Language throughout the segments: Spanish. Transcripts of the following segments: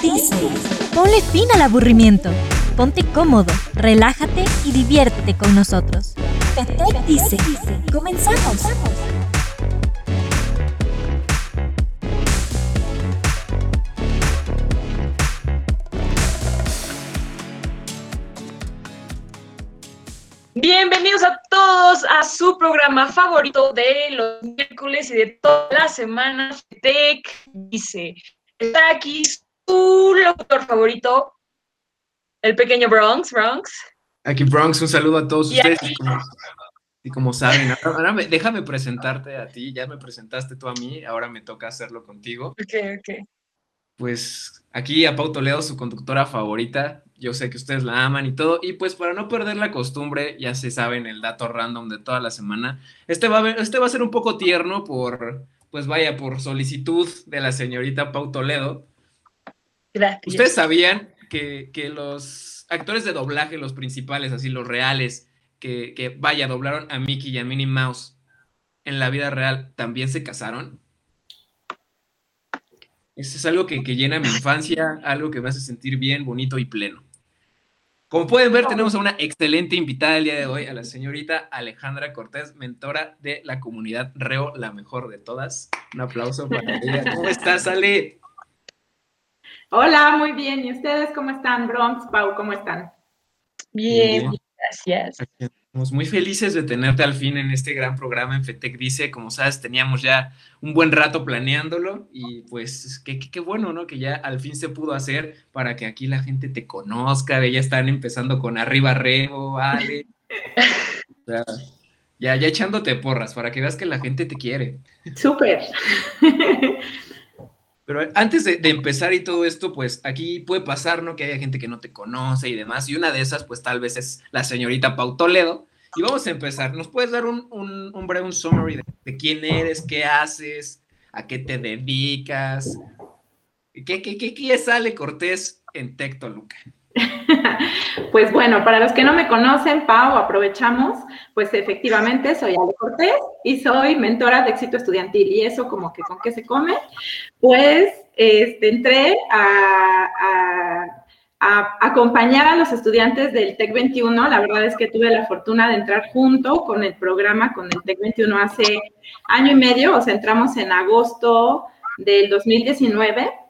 dice, ponle fin al aburrimiento. Ponte cómodo, relájate y diviértete con nosotros. Fentec dice, comenzamos. A su programa favorito de los miércoles y de toda la semana. Tech dice, está aquí su locutor favorito, el pequeño Bronx, Bronx. Aquí Bronx, un saludo a todos ustedes. Y como, saben, ahora, déjame presentarte a ti, ya me presentaste tú a mí, ahora me toca hacerlo contigo. Ok, ok. Pues aquí a Pau Toledo, su conductora favorita, yo sé que ustedes la aman y todo, y pues para no perder la costumbre, ya se saben el dato random de toda la semana, este va a, este va a ser un poco tierno por, pues vaya, por solicitud de la señorita Pau Toledo, ¿Ustedes sabían que, los actores de doblaje, los principales, así los reales, que, vaya, doblaron a Mickey y a Minnie Mouse en la vida real, también se casaron? Eso es algo que, llena mi infancia, algo que me hace sentir bien, bonito y pleno. Como pueden ver, tenemos a una excelente invitada el día de hoy, a la señorita Alejandra Cortés, mentora de la comunidad Reo, la mejor de todas. Un aplauso para ella. ¿Cómo estás, Ale? Hola, muy bien. ¿Y ustedes cómo están, Bronx, Pau? ¿Cómo están? Bien, gracias. Estamos muy felices de tenerte al fin en este gran programa en FETEC Dice. Como sabes, teníamos ya un buen rato planeándolo y pues qué, qué, bueno, ¿no? Que ya al fin se pudo hacer para que aquí la gente te conozca. Ya están empezando con Arriba Rebo, Ale. ya, ya echándote porras para que veas que la gente te quiere. Súper. Pero antes de, empezar y todo esto, pues aquí puede pasar, ¿no? Que haya gente que no te conoce y demás. Y una de esas, pues tal vez es la señorita Pau Toledo. Y vamos a empezar. ¿Nos puedes dar un, breve un summary de, quién eres, qué haces, a qué te dedicas? ¿Qué, qué, qué, Cortés en Tecto, Luca? Pues bueno, para los que no me conocen, Pau, aprovechamos, pues efectivamente soy Ale Cortés y soy mentora de éxito estudiantil. ¿Y eso como que con qué se come? Pues este, entré a, acompañar a los estudiantes del TEC 21. La verdad es que tuve la fortuna de entrar junto con el programa, con el TEC 21 hace año y medio, o sea, entramos en agosto del 2019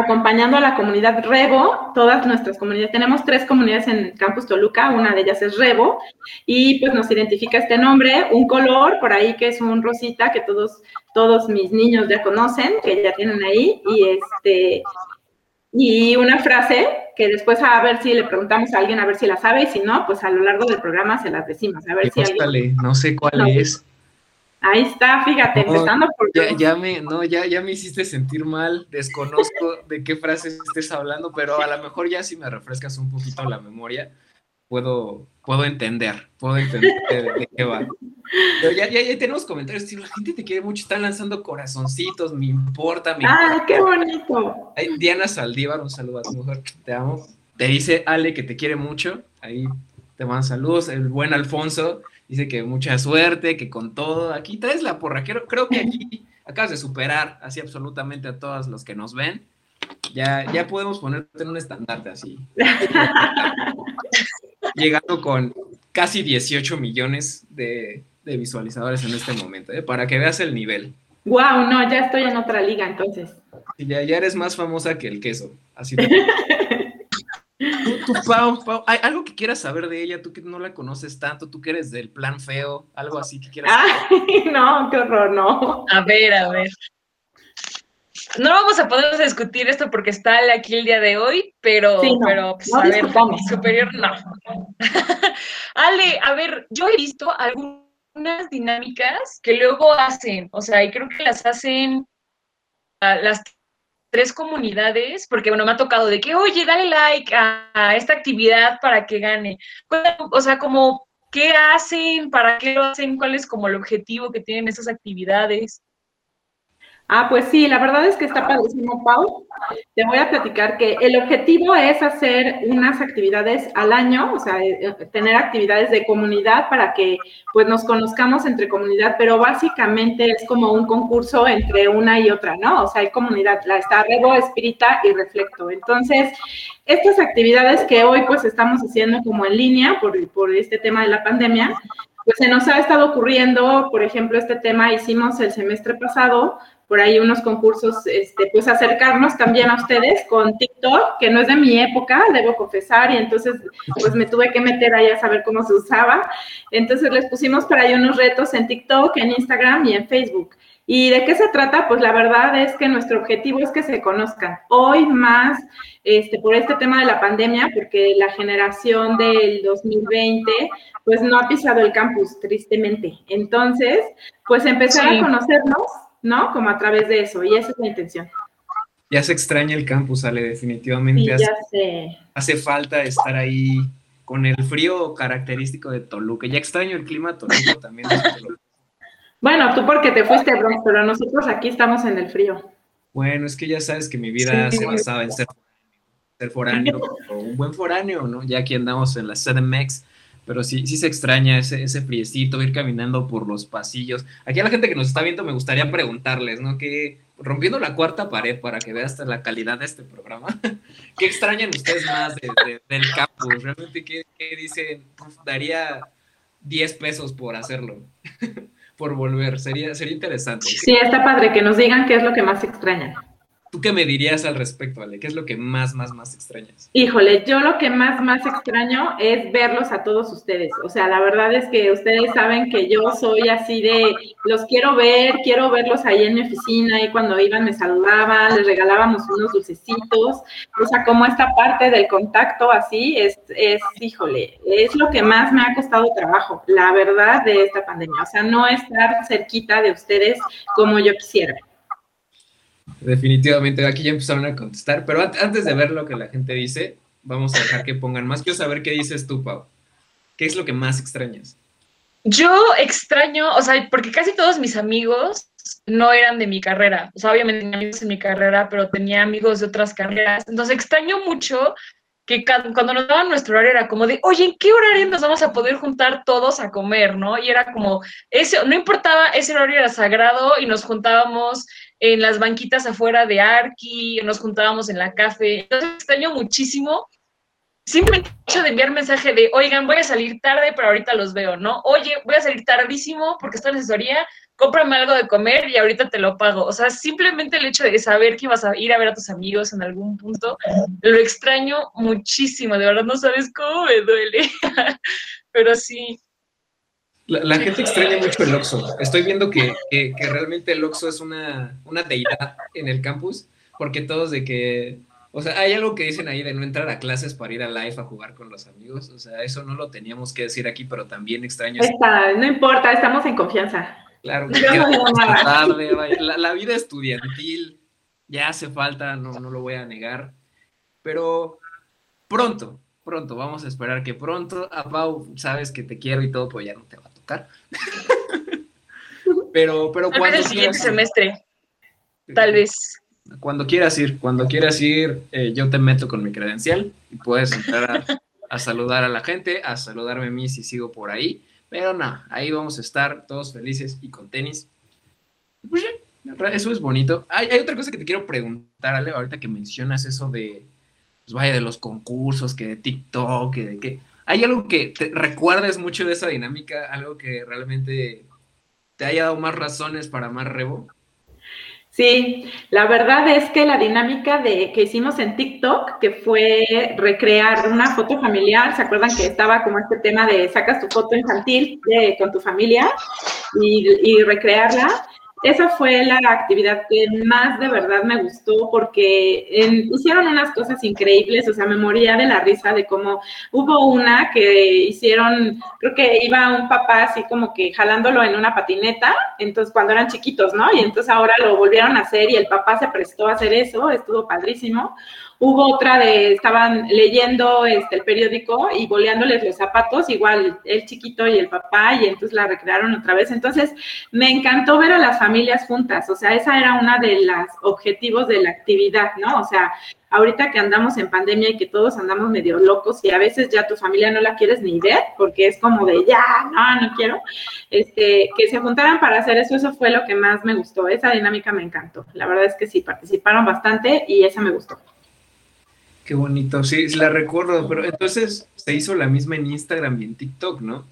acompañando a la comunidad Rebo, todas nuestras comunidades, tenemos tres comunidades en Campus Toluca, una de ellas es Rebo, y pues nos identifica este nombre, un color por ahí que es un rosita que todos, todos mis niños ya conocen, que ya tienen ahí, y este, y una frase que después a ver si le preguntamos a alguien a ver si la sabe, y si no, pues a lo largo del programa se las decimos, a ver si alguien... no sé cuál es. Ahí está, fíjate, empezando por. Ya, me, no, ya, ya me hiciste sentir mal, desconozco de qué frase estés hablando, pero a lo mejor ya si me refrescas un poquito la memoria, puedo, puedo entender, puedo entender de, qué va. Pero ya, ya, ya tenemos comentarios, la gente te quiere mucho, están lanzando corazoncitos, me importa, me ¡Ay, qué bonito! Diana Saldívar, un saludo a tu mujer, te amo. Te dice Ale que te quiere mucho, ahí te mandan saludos, el buen Alfonso dice que mucha suerte, que con todo, aquí traes la porra, creo, creo que aquí acabas de superar así absolutamente a todos los que nos ven. Ya, ya podemos ponerte en un estandarte así. Llegando con casi 18 millones de, visualizadores en este momento, ¿eh? para que veas el nivel. Wow, no, ya estoy en otra liga entonces. Ya, ya eres más famosa que el queso, así. Tú, Pau, Pau, ¿hay algo que quieras saber de ella? Tú que no la conoces tanto, tú que eres del plan feo, algo así que quieras Ay, no, qué horror, no. A ver, a ver. No vamos a poder discutir esto porque está aquí el día de hoy, pero, pero pues, a ver, superior no. Ale, a ver, yo he visto algunas dinámicas que luego hacen, o sea, y creo que las hacen las tres comunidades, porque bueno, me ha tocado de que, oye, dale like a, esta actividad para que gane. O sea, como, ¿qué hacen? ¿Para qué lo hacen? ¿Cuál es como el objetivo que tienen esas actividades? Ah, pues sí, la verdad es que está padrísimo, Pau. Te voy a platicar que el objetivo es hacer unas actividades al año, o sea, eh, eh, tener actividades de comunidad para que pues nos conozcamos entre comunidad, pero básicamente es como un concurso entre una y otra, ¿no? O sea, hay comunidad, la está Rebo, Espírita y Reflecto. Entonces, estas actividades que hoy pues estamos haciendo como en línea por, por este tema de la pandemia, pues se nos ha estado ocurriendo, por ejemplo, este tema hicimos el semestre pasado, por ahí unos concursos, este, pues acercarnos también a ustedes con TikTok, que no es de mi época, debo confesar, y entonces pues me tuve que meter ahí a saber cómo se usaba. Entonces les pusimos por ahí unos retos en TikTok, en Instagram y en Facebook. ¿Y de qué se trata? Pues la verdad es que nuestro objetivo es que se conozcan. Hoy más este, por este tema de la pandemia, porque la generación del 2020 pues no ha pisado el campus, tristemente. Entonces, pues empezar a conocernos ¿no? Como a través de eso, y esa es la intención. Ya se extraña el campus, Ale, definitivamente. Sí, hace, ya sé. hace falta estar ahí con el frío característico de Toluca. Ya extraño el clima Toluca también. bueno, tú porque te fuiste, bro, pero nosotros aquí estamos en el frío. Bueno, es que ya sabes que mi vida se basaba en ser, ser foráneo, o un buen foráneo, ¿no? Ya aquí andamos en la CDMX pero sí, sí se extraña ese, ese friecito, ir caminando por los pasillos. Aquí a la gente que nos está viendo me gustaría preguntarles, ¿no? Que rompiendo la cuarta pared para que veas la calidad de este programa, ¿qué extrañan ustedes más del campus? ¿Realmente qué, dicen? daría 10 pesos por hacerlo, por volver, sería, sería interesante. Sí, está padre que nos digan qué es lo que más extrañan. ¿Tú qué me dirías al respecto, Ale? ¿Qué es lo que más, más, más extrañas? Híjole, yo lo que más, más extraño es verlos a todos ustedes. O sea, la verdad es que ustedes saben que yo soy así de, los quiero ver, quiero verlos ahí en mi oficina y cuando iban me saludaban, les regalábamos unos dulcecitos. O sea, como esta parte del contacto así es, es, híjole, es lo que más me ha costado trabajo, la verdad, de esta pandemia. O sea, no estar cerquita de ustedes como yo quisiera. Definitivamente, aquí ya empezaron a contestar, pero antes de ver lo que la gente dice, vamos a dejar que pongan más. Quiero saber qué dices tú, Pau. ¿Qué es lo que más extrañas? Yo extraño, o sea, porque casi todos mis amigos no eran de mi carrera. O sea, obviamente tenía amigos en mi carrera, pero tenía amigos de otras carreras. Entonces extraño mucho que cuando nos daban nuestro horario era como de, oye, ¿en qué horario nos vamos a poder juntar todos a comer, no? Y era como, ese, no importaba, ese horario era sagrado y nos juntábamos en las banquitas afuera de Arki, nos juntábamos en la café. Entonces extraño muchísimo simplemente el hecho de enviar mensaje de, oigan, voy a salir tarde, pero ahorita los veo, ¿no? Oye, voy a salir tardísimo porque estoy en asesoría, cómprame algo de comer y ahorita te lo pago. O sea, simplemente el hecho de saber que ibas a ir a ver a tus amigos en algún punto, lo extraño muchísimo, de verdad no sabes cómo me duele, pero sí. La, gente extraña mucho el Oxxo. Estoy viendo que, realmente el Oxxo es una, una deidad en el campus, porque todos de que, o sea, hay algo que dicen ahí de no entrar a clases para ir a live a jugar con los amigos, o sea, eso no lo teníamos que decir aquí, pero también extraño. no importa, estamos en confianza. Claro, la, la, vida estudiantil ya hace falta, no, no lo voy a negar, pero pronto, pronto, vamos a esperar que pronto, a Pau, sabes que te quiero y todo, pues ya no te va pero, pero cuando. el siguiente semestre. Tal vez. Cuando quieras ir, cuando quieras ir, eh, yo te meto con mi credencial y puedes entrar a, saludar a la gente, a saludarme a mí si sigo por ahí. Pero no, ahí vamos a estar todos felices y con tenis. Pues eso es bonito. Hay, hay, otra cosa que te quiero preguntar, Ale, ahorita que mencionas eso de, pues vaya, de los concursos, que de TikTok, que de qué. ¿Hay algo que te recuerdes mucho de esa dinámica? ¿Algo que realmente te haya dado más razones para más rebo? Sí, la verdad es que la dinámica de que hicimos en TikTok, que fue recrear una foto familiar, ¿se acuerdan que estaba como este tema de sacas tu foto infantil con tu familia y recrearla? Esa fue la actividad que más de verdad me gustó porque hicieron unas cosas increíbles, o sea, me moría de la risa de cómo hubo una que hicieron, creo que iba un papá así como que jalándolo en una patineta, entonces cuando eran chiquitos, ¿no? Y entonces ahora lo volvieron a hacer y el papá se prestó a hacer eso, estuvo padrísimo. Hubo otra de, estaban leyendo este, el periódico y boleándoles los zapatos, igual el chiquito y el papá, y entonces la recrearon otra vez. Entonces, me encantó ver a las familias juntas, o sea, esa era una de los objetivos de la actividad, ¿no? O sea, ahorita que andamos en pandemia y que todos andamos medio locos y a veces ya tu familia no la quieres ni ver porque es como de ya, no, no quiero, este, que se juntaran para hacer eso, eso fue lo que más me gustó, esa dinámica me encantó. La verdad es que sí, participaron bastante y esa me gustó. Qué bonito, sí, la recuerdo, pero entonces se hizo la misma en Instagram y en TikTok, ¿no?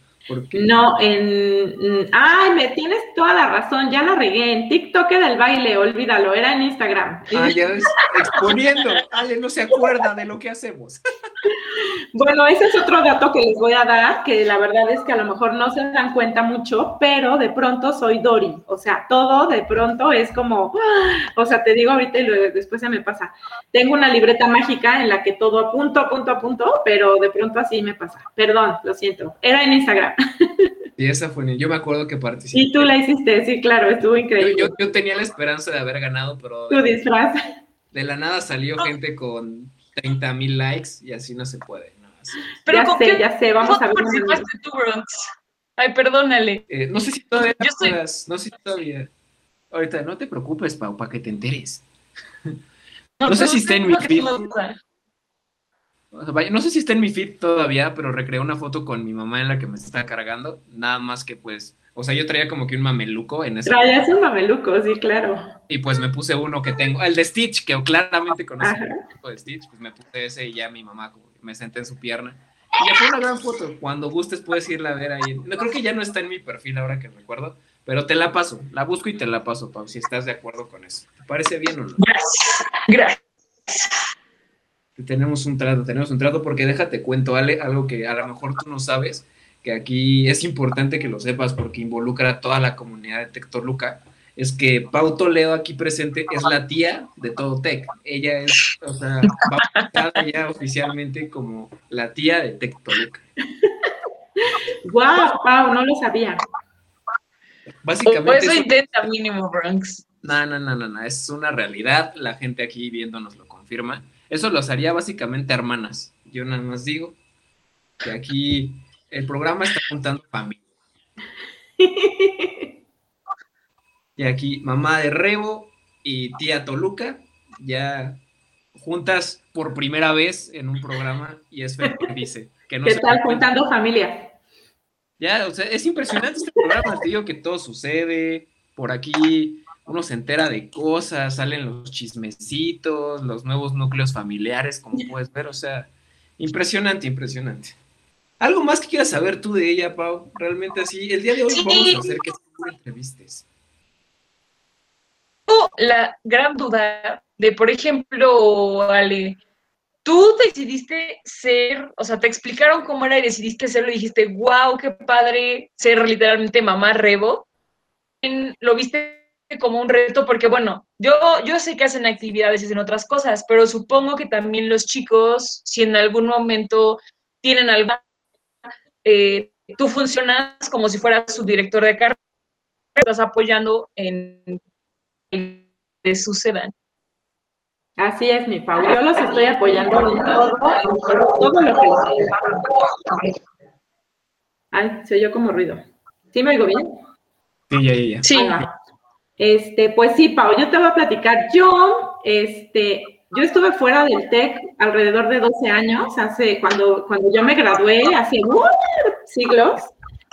No, en... Ay, me tienes toda la razón, ya la regué. En TikTok era el baile, olvídalo, era en Instagram. Ah, ya ves, exponiendo. Ale no se acuerda de lo que hacemos. Bueno, ese es otro dato que les voy a dar, que la verdad es que a lo mejor no se dan cuenta mucho, pero de pronto soy Dori. O sea, todo de pronto es como, o sea, te digo ahorita y luego, después se me pasa. Tengo una libreta mágica en la que todo apunto, apunto, apunto, pero de pronto así me pasa. Perdón, lo siento. Era en Instagram. Y esa fue, yo me acuerdo que participé. Y tú la hiciste, sí, claro, estuvo increíble. Yo, yo, tenía la esperanza de haber ganado, pero... Tu disfraz. De la nada salió gente con 30 mil likes y así no se puede. Pero ya sé, ya sé, vamos a ver. tú, Ay, perdónale. Eh, no sé si todavía no sé si todavía. Ahorita, no te preocupes, Pau, para que te enteres. No, sé si está en mi feed. No sé si está en mi feed todavía, pero recreé una foto con mi mamá en la que me está cargando. Nada más que pues, o sea, yo traía como que un mameluco en ese. Traías un mameluco, sí, claro. Y pues me puse uno que tengo, el de Stitch, que claramente conoce el tipo de Stitch, pues me puse ese y ya mi mamá me senté en su pierna. Y ya fue una gran foto. Cuando gustes puedes irla a ver ahí. No creo que ya no está en mi perfil ahora que recuerdo, pero te la paso. La busco y te la paso, Pau, si estás de acuerdo con eso. ¿Te parece bien o no? Gracias. Gracias tenemos un trato, tenemos un trato, porque déjate cuento, Ale, algo que a lo mejor tú no sabes, que aquí es importante que lo sepas porque involucra a toda la comunidad de Tector Luca, es que Pau Toledo aquí presente es la tía de todo Tech. Ella es, o sea, va ya oficialmente como la tía de Tector Luca. ¡Guau, Pau! No lo sabía. Básicamente. eso intenta mínimo, Bronx. No, no, no, no, no, es una realidad. La gente aquí viéndonos lo confirma. Eso los haría básicamente hermanas. Yo nada más digo que aquí el programa está juntando familia. Y aquí mamá de Rebo y tía Toluca ya juntas por primera vez en un programa y es feliz, dice. Que no ¿Qué tal juntando familia? Ya, o sea, es impresionante este programa, te digo que todo sucede por aquí uno se entera de cosas, salen los chismecitos, los nuevos núcleos familiares, como puedes ver, o sea, impresionante, impresionante. ¿Algo más que quieras saber tú de ella, Pau? Realmente así, el día de hoy vamos a hacer que entrevistes. La gran duda de, por ejemplo, Ale, tú decidiste ser, o sea, te explicaron cómo era y decidiste serlo y dijiste, wow, qué padre ser literalmente mamá rebo. ¿Lo viste como un reto porque, bueno, yo, yo sé que hacen actividades y hacen otras cosas, pero supongo que también los chicos, si en algún momento tienen algo, eh, tú funcionas como si fueras su director de carrera, estás apoyando en que sucedan. Así es, mi Pau. Yo los estoy apoyando en todo, todo lo que Ay, se oyó como ruido. ¿Sí me oigo bien? Sí, ya, ya, ya. Sí. Este, pues sí, Pau, yo te voy a platicar. Yo, este, yo estuve fuera del TEC alrededor de 12 años, hace, cuando, cuando yo me gradué, hace uh, siglos.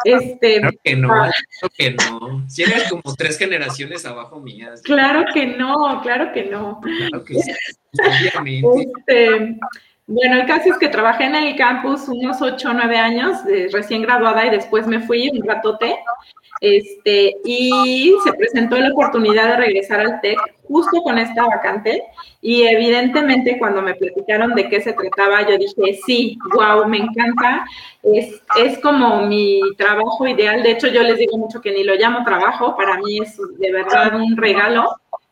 Este, claro que no, claro que no. Si eres como tres generaciones abajo mías. Claro que no, claro que no. Claro que sí, obviamente. Este, bueno, el caso es que trabajé en el campus unos 8 o 9 años, recién graduada, y después me fui un ratote. Este, y se presentó la oportunidad de regresar al TEC justo con esta vacante. Y evidentemente cuando me platicaron de qué se trataba, yo dije, sí, wow, me encanta, es, es como mi trabajo ideal, de hecho yo les digo mucho que ni lo llamo trabajo, para mí es de verdad un regalo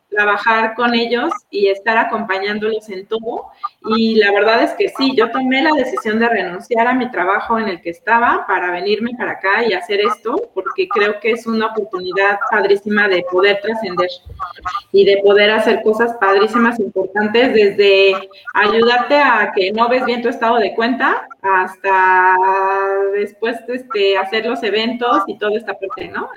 trabajar con ellos y estar acompañándolos en todo Y la verdad es que sí, yo tomé la decisión de renunciar a mi trabajo en el que estaba para venirme para acá y hacer esto, porque creo que es una oportunidad padrísima de poder trascender y de poder hacer cosas padrísimas, importantes, desde ayudarte a que no ves bien tu estado de cuenta hasta después este, hacer los eventos y toda esta parte, ¿no?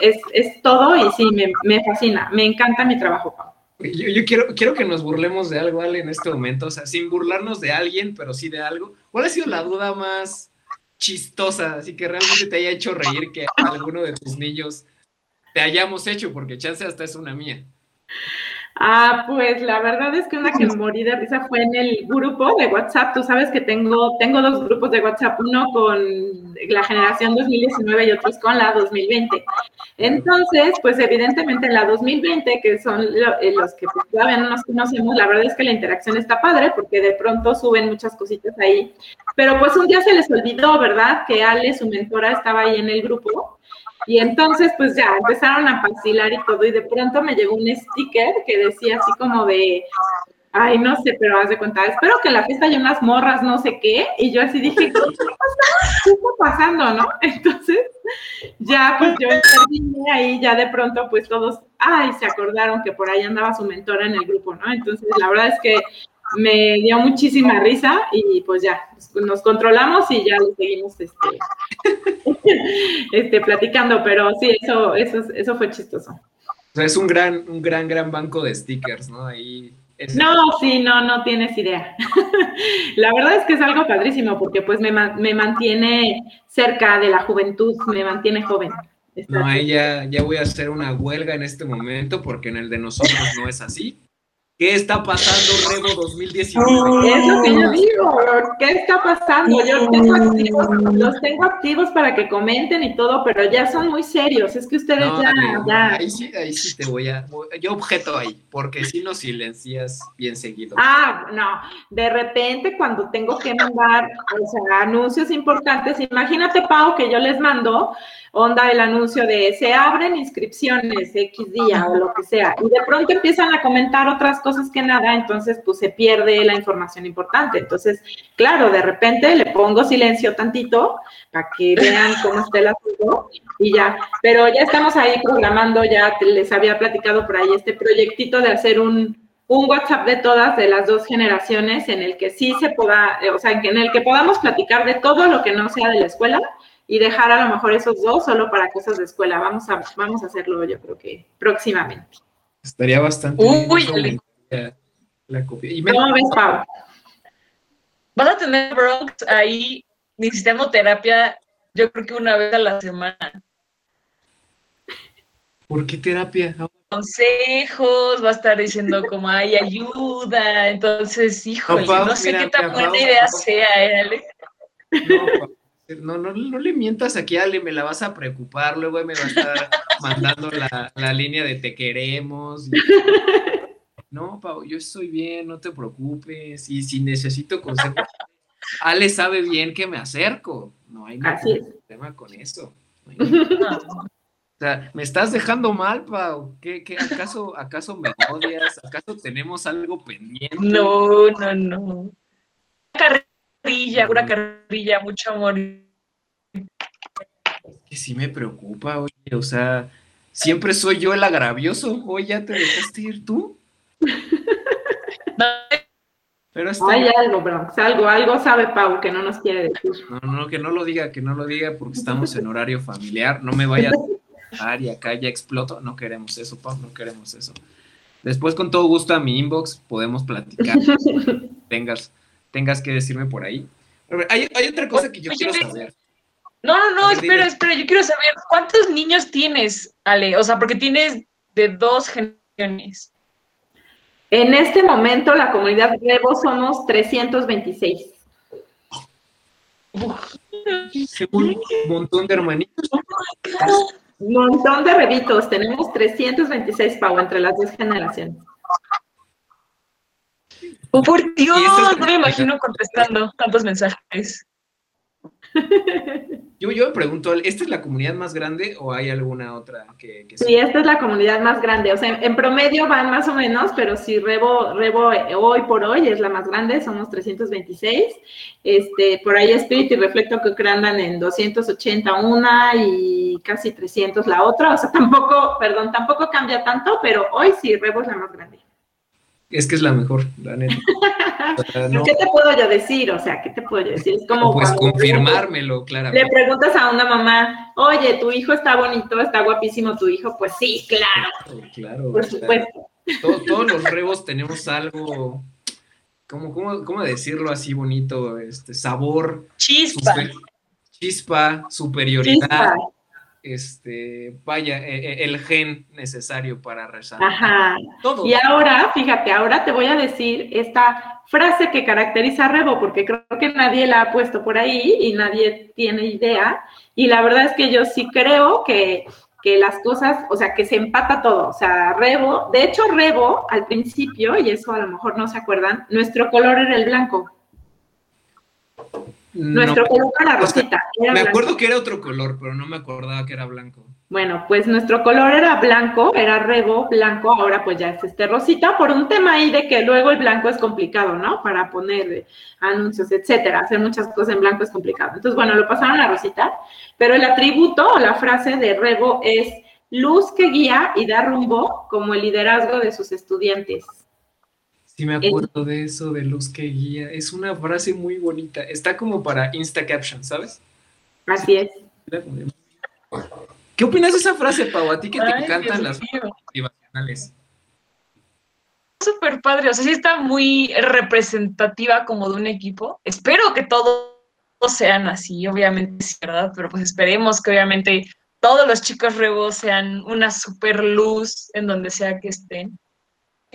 Es, es todo y sí, me, me fascina, me encanta mi trabajo, Pau. Yo, quiero, quiero que nos burlemos de algo, Ale, en este momento. O sea, sin burlarnos de alguien, pero sí de algo. ¿Cuál ha sido la duda más chistosa? Así que realmente te haya hecho reír que alguno de tus niños te hayamos hecho, porque chance hasta es una mía. Ah, pues la verdad es que una que morí de risa fue en el grupo de WhatsApp. Tú sabes que tengo, tengo dos grupos de WhatsApp, uno con la generación 2019 y otros con la 2020. Entonces, pues evidentemente en la 2020, que son eh, los que pues, todavía no nos conocemos, la verdad es que la interacción está padre porque de pronto suben muchas cositas ahí. Pero pues un día se les olvidó, ¿verdad? Que Ale, su mentora, estaba ahí en el grupo y entonces, pues ya empezaron a vacilar y todo, y de pronto me llegó un sticker que decía así como de, ay, no sé, pero haz de cuenta, espero que en la fiesta haya unas morras, no sé qué, y yo así dije, ¿qué está pasando, no? Entonces, ya, pues yo terminé ahí, ya de pronto, pues todos, ay, se acordaron que por ahí andaba su mentora en el grupo, ¿no? Entonces, la verdad es que me dio muchísima risa y pues ya, nos controlamos y ya lo seguimos este, este, platicando, pero sí, eso, eso, eso fue chistoso. O sea, es un gran, un gran, gran banco de stickers, ¿no? Ahí. No, sí, no, no tienes idea. la verdad es que es algo padrísimo porque pues me, me mantiene cerca de la juventud, me mantiene joven. No, ahí ya, ya voy a hacer una huelga en este momento porque en el de nosotros no es así. ¿Qué está pasando, Rebo 2019? Eso que yo digo, ¿qué está pasando? Yo tengo activos, los tengo activos para que comenten y todo, pero ya son muy serios. Es que ustedes ya, Ahí sí, ahí sí te voy a. Yo objeto ahí, porque si no silencias bien seguido. Ah, no. De repente, cuando tengo que mandar o sea, anuncios importantes, imagínate, Pau, que yo les mando onda el anuncio de se abren inscripciones X día o lo que sea, y de pronto empiezan a comentar otras cosas que nada, entonces pues se pierde la información importante. Entonces, claro, de repente le pongo silencio tantito para que vean cómo está el asunto y ya, pero ya estamos ahí programando, ya les había platicado por ahí este proyectito de hacer un, un WhatsApp de todas, de las dos generaciones, en el que sí se pueda, o sea, en el que podamos platicar de todo lo que no sea de la escuela, y dejar a lo mejor esos dos solo para cosas de escuela. Vamos a, vamos a hacerlo yo creo que próximamente. Estaría bastante Uy, la, copia. ¿Cómo ves, Pau? Vas a tener Bronx ahí, necesitamos terapia, yo creo que una vez a la semana. ¿Por qué terapia? Consejos, va a estar diciendo como hay ayuda, entonces, híjole, no, sé qué tan buena idea sea, ¿eh, No, no, no, no le mientas aquí, Ale, me la vas a preocupar, luego me va a estar mandando la, línea de te queremos. No, Pau, yo estoy bien, no te preocupes. Y si necesito consejo, Ale sabe bien que me acerco. No hay ningún problema con eso. o sea, me estás dejando mal, Pau. ¿Qué, qué, acaso, ¿Acaso me odias? ¿Acaso tenemos algo pendiente? No, no, no carrilla, una carrilla, mucho amor. Que sí me preocupa, oye, o sea, siempre soy yo el agravioso. Hoy ya te dejaste ir tú. Pero Hay algo, bro. Algo, algo sabe Pau que no nos quiere decir. No, no, que no lo diga, que no lo diga porque estamos en horario familiar. No me vaya a y acá ya exploto. No queremos eso, Pau, no queremos eso. Después, con todo gusto, a mi inbox podemos platicar. Tengas tengas que decirme por ahí. Hay, hay otra cosa que yo quiero saber. No, no, no, espera, espera, yo quiero saber, ¿cuántos niños tienes, Ale? O sea, porque tienes de dos generaciones. En este momento, la comunidad de Revo somos 326. un montón de hermanitos. Un montón de revitos. Tenemos 326, Pau, entre las dos generaciones. Oh, por Dios, no me imagino contestando tantos mensajes. Yo, yo me pregunto, ¿esta es la comunidad más grande o hay alguna otra que, Sí, esta es la comunidad más grande. O sea, en, promedio van más o menos, pero si Rebo, Rebo eh, hoy por hoy es la más grande, somos 326. Este, por ahí Espíritu y Reflecto que andan en 280 una y casi 300 la otra. O sea, tampoco, perdón, tampoco cambia tanto, pero hoy sí, Rebo es la más grande. Es que es la mejor, la neta. ¿Qué te puedo yo decir? O sea, ¿qué te puedo yo decir? Es como. Pues confirmármelo, claramente. Le preguntas a una mamá, oye, tu hijo está bonito, está guapísimo tu hijo. Pues sí, claro. Claro. Por supuesto. todos los rebos tenemos algo. ¿Cómo, cómo, cómo decirlo así bonito? Este sabor. Chispa. chispa, superioridad este, vaya, e, e, el gen necesario para rezar. Ajá. Y ahora, fíjate, ahora te voy a decir esta frase que caracteriza a Rebo, porque creo que nadie la ha puesto por ahí y nadie tiene idea. Y la verdad es que yo sí creo que, que las cosas, o sea, que se empata todo. O sea, Rebo, de hecho, Rebo al principio, y eso a lo mejor no se acuerdan, nuestro color era el blanco. Nuestro color era rosita. me acuerdo que era otro color, pero no me acordaba que era blanco. Bueno, pues nuestro color era blanco, era rebo blanco, ahora pues ya es este rosita, por un tema ahí de que luego el blanco es complicado, ¿no? Para poner anuncios, etcétera, hacer muchas cosas en blanco es complicado. Entonces, bueno, lo pasaron a rosita, pero el atributo o la frase de rebo es luz que guía y da rumbo como el liderazgo de sus estudiantes. Sí me acuerdo de eso, de luz que guía. Es una frase muy bonita. Está como para Insta Caption, ¿sabes? Así es. ¿Qué opinas de esa frase, Pau? A ti que te encantan las motivacionales. Súper padre, o sea, sí está muy representativa como de un equipo. Espero que todos sean así, obviamente, sí, ¿verdad? Pero pues esperemos que obviamente todos los chicos rebos sean una super luz en donde sea que estén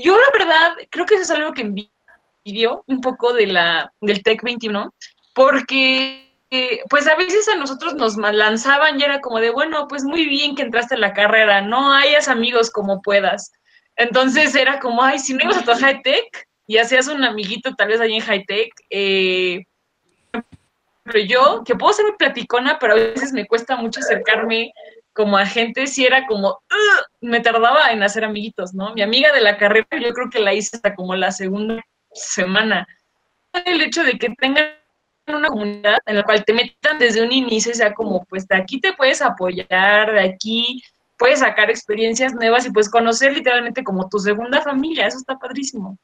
yo la verdad creo que eso es algo que envidio un poco de la, del TEC 21, porque eh, pues a veces a nosotros nos lanzaban y era como de, bueno, pues muy bien que entraste en la carrera, no hayas amigos como puedas. Entonces era como, ay, si no ibas a tu high tech y hacías un amiguito tal vez ahí en high tech, eh, pero yo, que puedo ser muy platicona, pero a veces me cuesta mucho acercarme como a gente, si era como, me tardaba en hacer amiguitos, ¿no? Mi amiga de la carrera, yo creo que la hice hasta como la segunda semana. El hecho de que tengan una comunidad en la cual te metan desde un inicio, sea como, pues de aquí te puedes apoyar, de aquí puedes sacar experiencias nuevas y pues conocer literalmente como tu segunda familia, eso está padrísimo.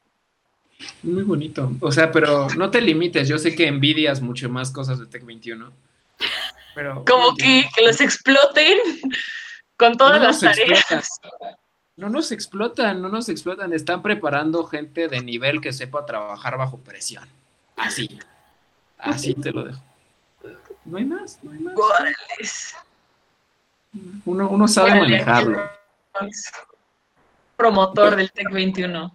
Muy bonito. O sea, pero no te limites, yo sé que envidias mucho más cosas de Tech 21 como que, los exploten con todas las tareas. No nos explotan, no nos explotan. Están preparando gente de nivel que sepa trabajar bajo presión. Así. Así te lo dejo. No hay más, no hay más. Uno, uno sabe manejarlo. Promotor del Tech 21.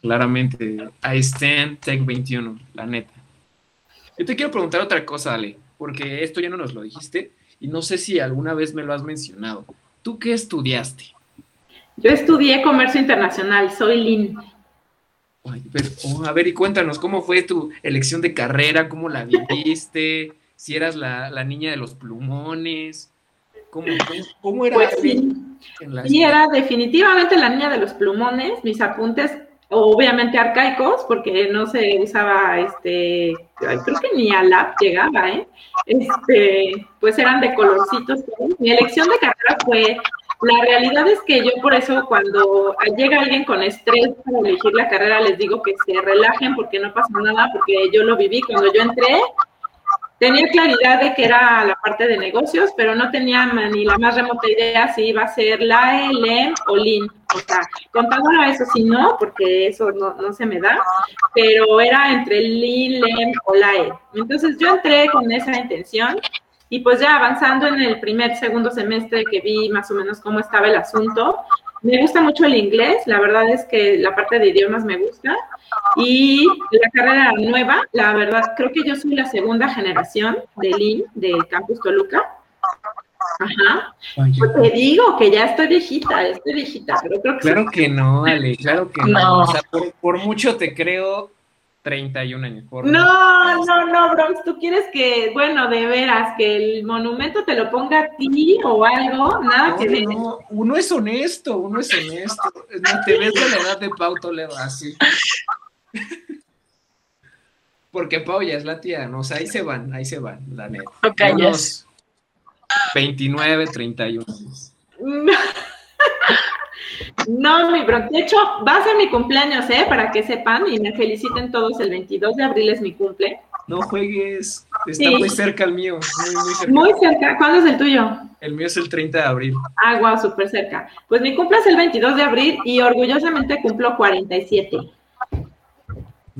Claramente, I stand Tech 21, la neta. Yo te quiero preguntar otra cosa, Ale porque esto ya no nos lo dijiste y no sé si alguna vez me lo has mencionado. ¿Tú qué estudiaste? Yo estudié comercio internacional, soy Lin. Oh, a ver, y cuéntanos, ¿cómo fue tu elección de carrera? ¿Cómo la viviste? si eras la, niña de los plumones. ¿Cómo, cómo, era? Pues sí, sí era definitivamente la niña de los plumones. Mis apuntes obviamente arcaicos, porque no se usaba, este, creo que ni a la llegaba, ¿eh? Este, pues eran de colorcitos. Mi elección de carrera fue, la realidad es que yo por eso cuando llega alguien con estrés para elegir la carrera, les digo que se relajen porque no pasa nada, porque yo lo viví cuando yo entré, Tenía claridad de que era la parte de negocios, pero no tenía ni la más remota idea si iba a ser la LEM o LIN. O sea, contándolo eso sí no, porque eso no, no se me da, pero era entre LIN, LEM o LAE. Entonces yo entré con esa intención y pues ya avanzando en el primer, segundo semestre que vi más o menos cómo estaba el asunto, me gusta mucho el inglés, la verdad es que la parte de idiomas me gusta. Y la carrera nueva, la verdad, creo que yo soy la segunda generación de LIN del Campus Toluca. Ajá. Pues te digo que ya estoy viejita, estoy viejita, pero creo que... Claro que no, Ale, claro que no. O sea, por, mucho te creo 31 años. Por no, no, no, Bronx, tú quieres que, bueno, de veras, que el monumento te lo ponga a ti o algo, nada que no, uno es honesto, uno es honesto. No te ves de la edad de Pau Toledo así. Porque Pau ya es la tía, ¿no? O sea, ahí se van, ahí se van, la neta. Ok, Unos 29, 31 años. No, mi bro. De hecho, va a ser mi cumpleaños, ¿eh? Para que sepan y me feliciten todos. El 22 de abril es mi cumple. No juegues. Está muy cerca el mío. Muy, cerca. Muy cerca. ¿Cuándo es el tuyo? El mío es el 30 de abril. Ah, guau, súper cerca. Pues mi cumple es el 22 de abril y orgullosamente cumplo 47.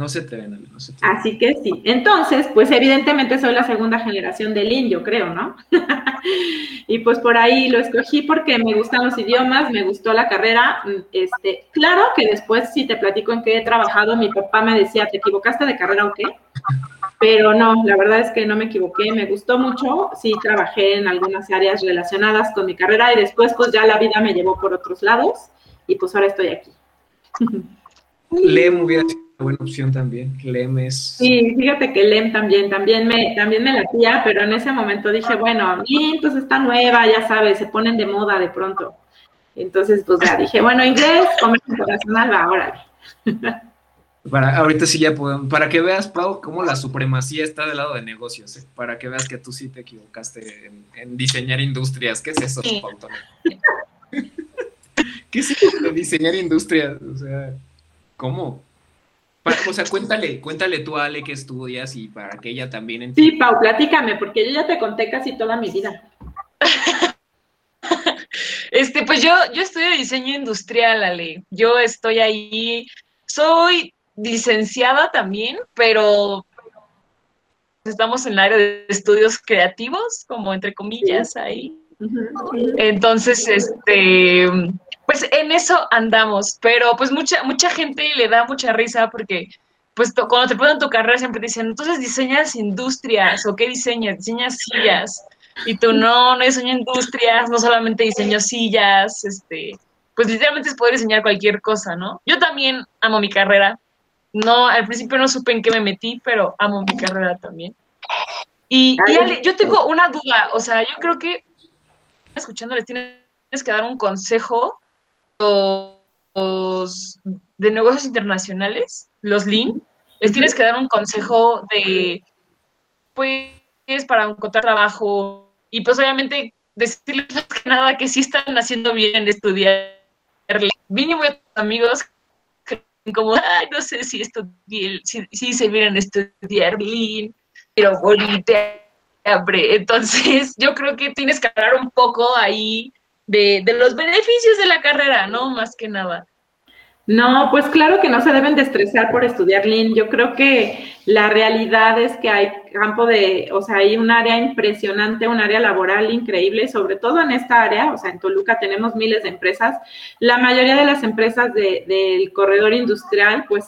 No se te ven, no se te ven. Así que sí. Entonces, pues evidentemente soy la segunda generación del indio, creo, ¿no? y pues por ahí lo escogí porque me gustan los idiomas, me gustó la carrera. Este, claro que después, si te platico en qué he trabajado, mi papá me decía, ¿te equivocaste de carrera o qué? Pero no, la verdad es que no me equivoqué, me gustó mucho, sí trabajé en algunas áreas relacionadas con mi carrera y después pues ya la vida me llevó por otros lados y pues ahora estoy aquí. Lem hubiera sido buena opción también. Lem es. Sí, fíjate que Lem también, también me, también me latía, pero en ese momento dije, bueno, bien, pues está nueva, ya sabes, se ponen de moda de pronto. Entonces, pues ya dije, bueno, inglés, comercio internacional, va, órale. Para, ahorita sí ya podemos, para que veas, Pau, cómo la supremacía está del lado de negocios, ¿eh? para que veas que tú sí te equivocaste en, diseñar industrias. ¿Qué es eso, Pau? ¿Qué es eso de diseñar industrias? O sea, ¿Cómo? O sea, cuéntale, cuéntale tú a Ale que estudias y para que ella también entienda. Sí, Pau, platícame, porque yo ya te conté casi toda mi vida. Este, pues yo, yo estudio diseño industrial, Ale. Yo estoy ahí, soy licenciada también, pero estamos en el área de estudios creativos, como entre comillas, ahí. Entonces, este, pues en eso andamos, pero pues mucha, mucha gente le da mucha risa porque pues cuando te ponen tu carrera siempre te dicen, entonces diseñas industrias, ¿o qué diseñas? Diseñas sillas. Y tú no, no diseño industrias, no solamente diseño sillas, este, pues literalmente es poder diseñar cualquier cosa, ¿no? Yo también amo mi carrera. No, al principio no supe en qué me metí, pero amo mi carrera también. Y, y yo tengo una duda, o sea, yo creo que escuchándoles tienes que dar un consejo los de negocios internacionales, los Lean, les tienes que dar un consejo de, pues, para encontrar trabajo y pues obviamente decirles que nada que sí están haciendo bien estudiar. Mínimo amigos como, ay, no sé si estudié, si, si se vienen a estudiar Lean, pero bonita Entonces, yo creo que tienes que hablar un poco ahí de, los beneficios de la carrera, ¿no? Más que nada. No, pues claro que no se deben de estresar por estudiar Lean. Yo creo que la realidad es que hay campo de, o sea, hay un área impresionante, un área laboral increíble, sobre todo en esta área, o sea, en Toluca tenemos miles de empresas. La mayoría de las empresas del corredor industrial, pues,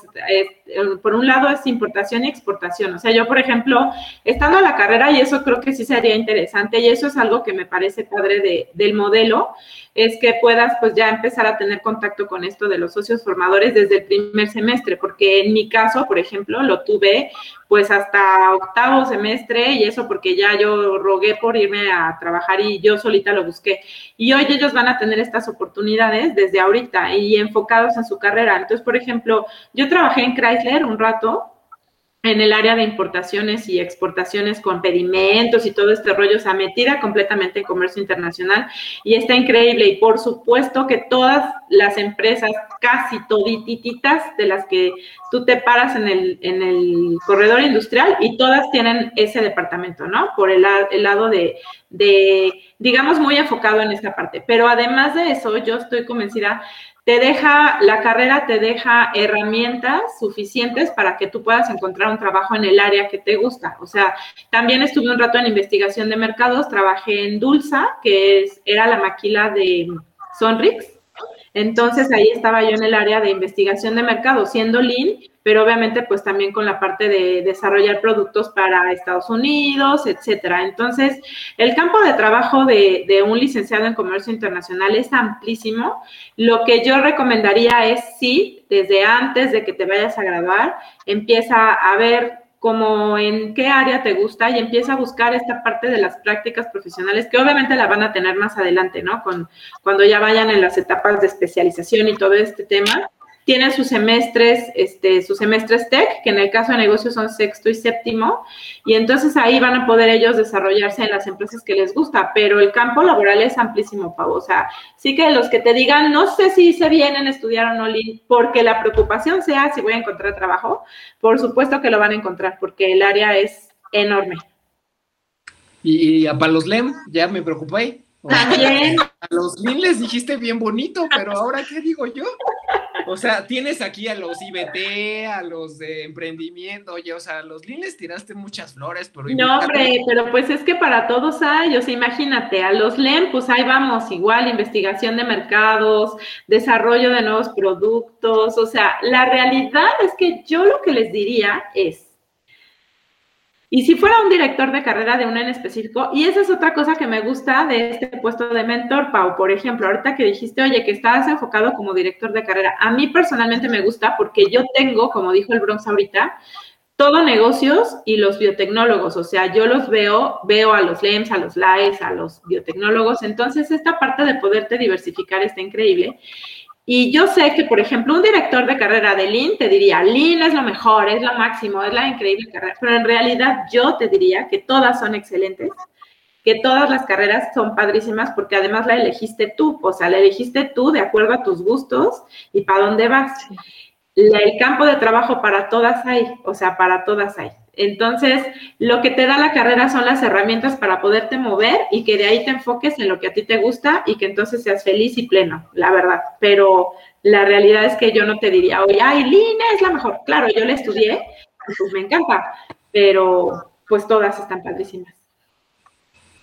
por un lado es importación y exportación. O sea, yo, por ejemplo, estando en la carrera, y eso creo que sí sería interesante, y eso es algo que me parece padre de, del modelo, es que puedas pues ya empezar a tener contacto con esto de los socios formadores desde el primer semestre, porque en mi caso, por ejemplo, lo tuve pues hasta octavo semestre y eso porque ya yo rogué por irme a trabajar y yo solita lo busqué. Y hoy ellos van a tener estas oportunidades desde ahorita y enfocados en su carrera. Entonces, por ejemplo, yo trabajé en Chrysler un rato en el área de importaciones y exportaciones con pedimentos y todo este rollo, o sea, metida completamente en comercio internacional y está increíble. Y por supuesto que todas las empresas, casi todititas de las que tú te paras en el, en el corredor industrial y todas tienen ese departamento, ¿no? Por el, lado de, de, digamos, muy enfocado en esta parte. Pero además de eso, yo estoy convencida te deja, la carrera te deja herramientas suficientes para que tú puedas encontrar un trabajo en el área que te gusta. O sea, también estuve un rato en investigación de mercados, trabajé en Dulsa, que es, era la maquila de Sonrix. Entonces ahí estaba yo en el área de investigación de mercado, siendo Lean, pero obviamente pues también con la parte de desarrollar productos para Estados Unidos, etcétera. Entonces, el campo de trabajo de, de, un licenciado en comercio internacional es amplísimo. Lo que yo recomendaría es sí, desde antes de que te vayas a graduar, empieza a ver como en qué área te gusta y empieza a buscar esta parte de las prácticas profesionales que obviamente la van a tener más adelante, ¿no? Con, cuando ya vayan en las etapas de especialización y todo este tema tienen sus semestres, este, sus semestres TEC, que en el caso de negocios son sexto y séptimo, y entonces ahí van a poder ellos desarrollarse en las empresas que les gusta, pero el campo laboral es amplísimo, Pau. O sea, sí que los que te digan, no sé si se vienen a estudiar o no, porque la preocupación sea si voy a encontrar trabajo, por supuesto que lo van a encontrar, porque el área es enorme. Y, a para los LEM, ya me preocupé. También. A los LIN les dijiste bien bonito, pero ahora, ¿qué digo yo? O sea, tienes aquí a los IBT, a los de emprendimiento, oye, o sea, a los LIN tiraste muchas flores, pero... No, hombre, pero pues es que para todos hay, o sea, imagínate, a los LEM, pues ahí vamos, igual, investigación de mercados, desarrollo de nuevos productos, o sea, la realidad es que yo lo que les diría es, y si fuera un director de carrera de una en específico, y esa es otra cosa que me gusta de este puesto de mentor, Pau, por ejemplo, ahorita que dijiste, oye, que estás enfocado como director de carrera, a mí personalmente me gusta porque yo tengo, como dijo el Bronx ahorita, todo negocios y los biotecnólogos, o sea, yo los veo, veo a los LEMS, a los LAES, a los biotecnólogos, entonces esta parte de poderte diversificar está increíble. Y yo sé que, por ejemplo, un director de carrera de Lean te diría, Lean es lo mejor, es lo máximo, es la increíble carrera, pero en realidad yo te diría que todas son excelentes, que todas las carreras son padrísimas porque además la elegiste tú, o sea, la elegiste tú de acuerdo a tus gustos y para dónde vas. El campo de trabajo para todas hay, o sea, para todas hay. Entonces, lo que te da la carrera son las herramientas para poderte mover y que de ahí te enfoques en lo que a ti te gusta y que entonces seas feliz y pleno, la verdad. Pero la realidad es que yo no te diría, oye, ay, Lina es la mejor. Claro, yo la estudié, pues me encanta, pero pues todas están padrísimas.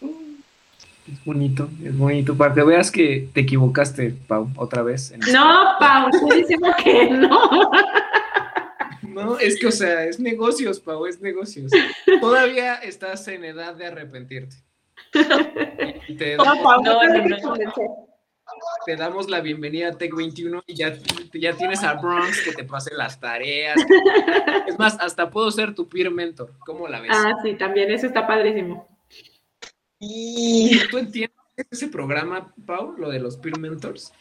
Es bonito, es bonito. Para que veas que te equivocaste, Pau, otra vez. no, Pau, estoy diciendo que no. No, es que, o sea, es negocios, Pau, es negocios. Todavía estás en edad de arrepentirte. Te, te damos la bienvenida a Tech 21 y ya, ya tienes a Bronx que te pase las tareas. Es más, hasta puedo ser tu peer mentor. ¿Cómo la ves? Ah, sí, también, eso está padrísimo. ¿Y tú entiendes ese programa, Pau, lo de los peer mentors?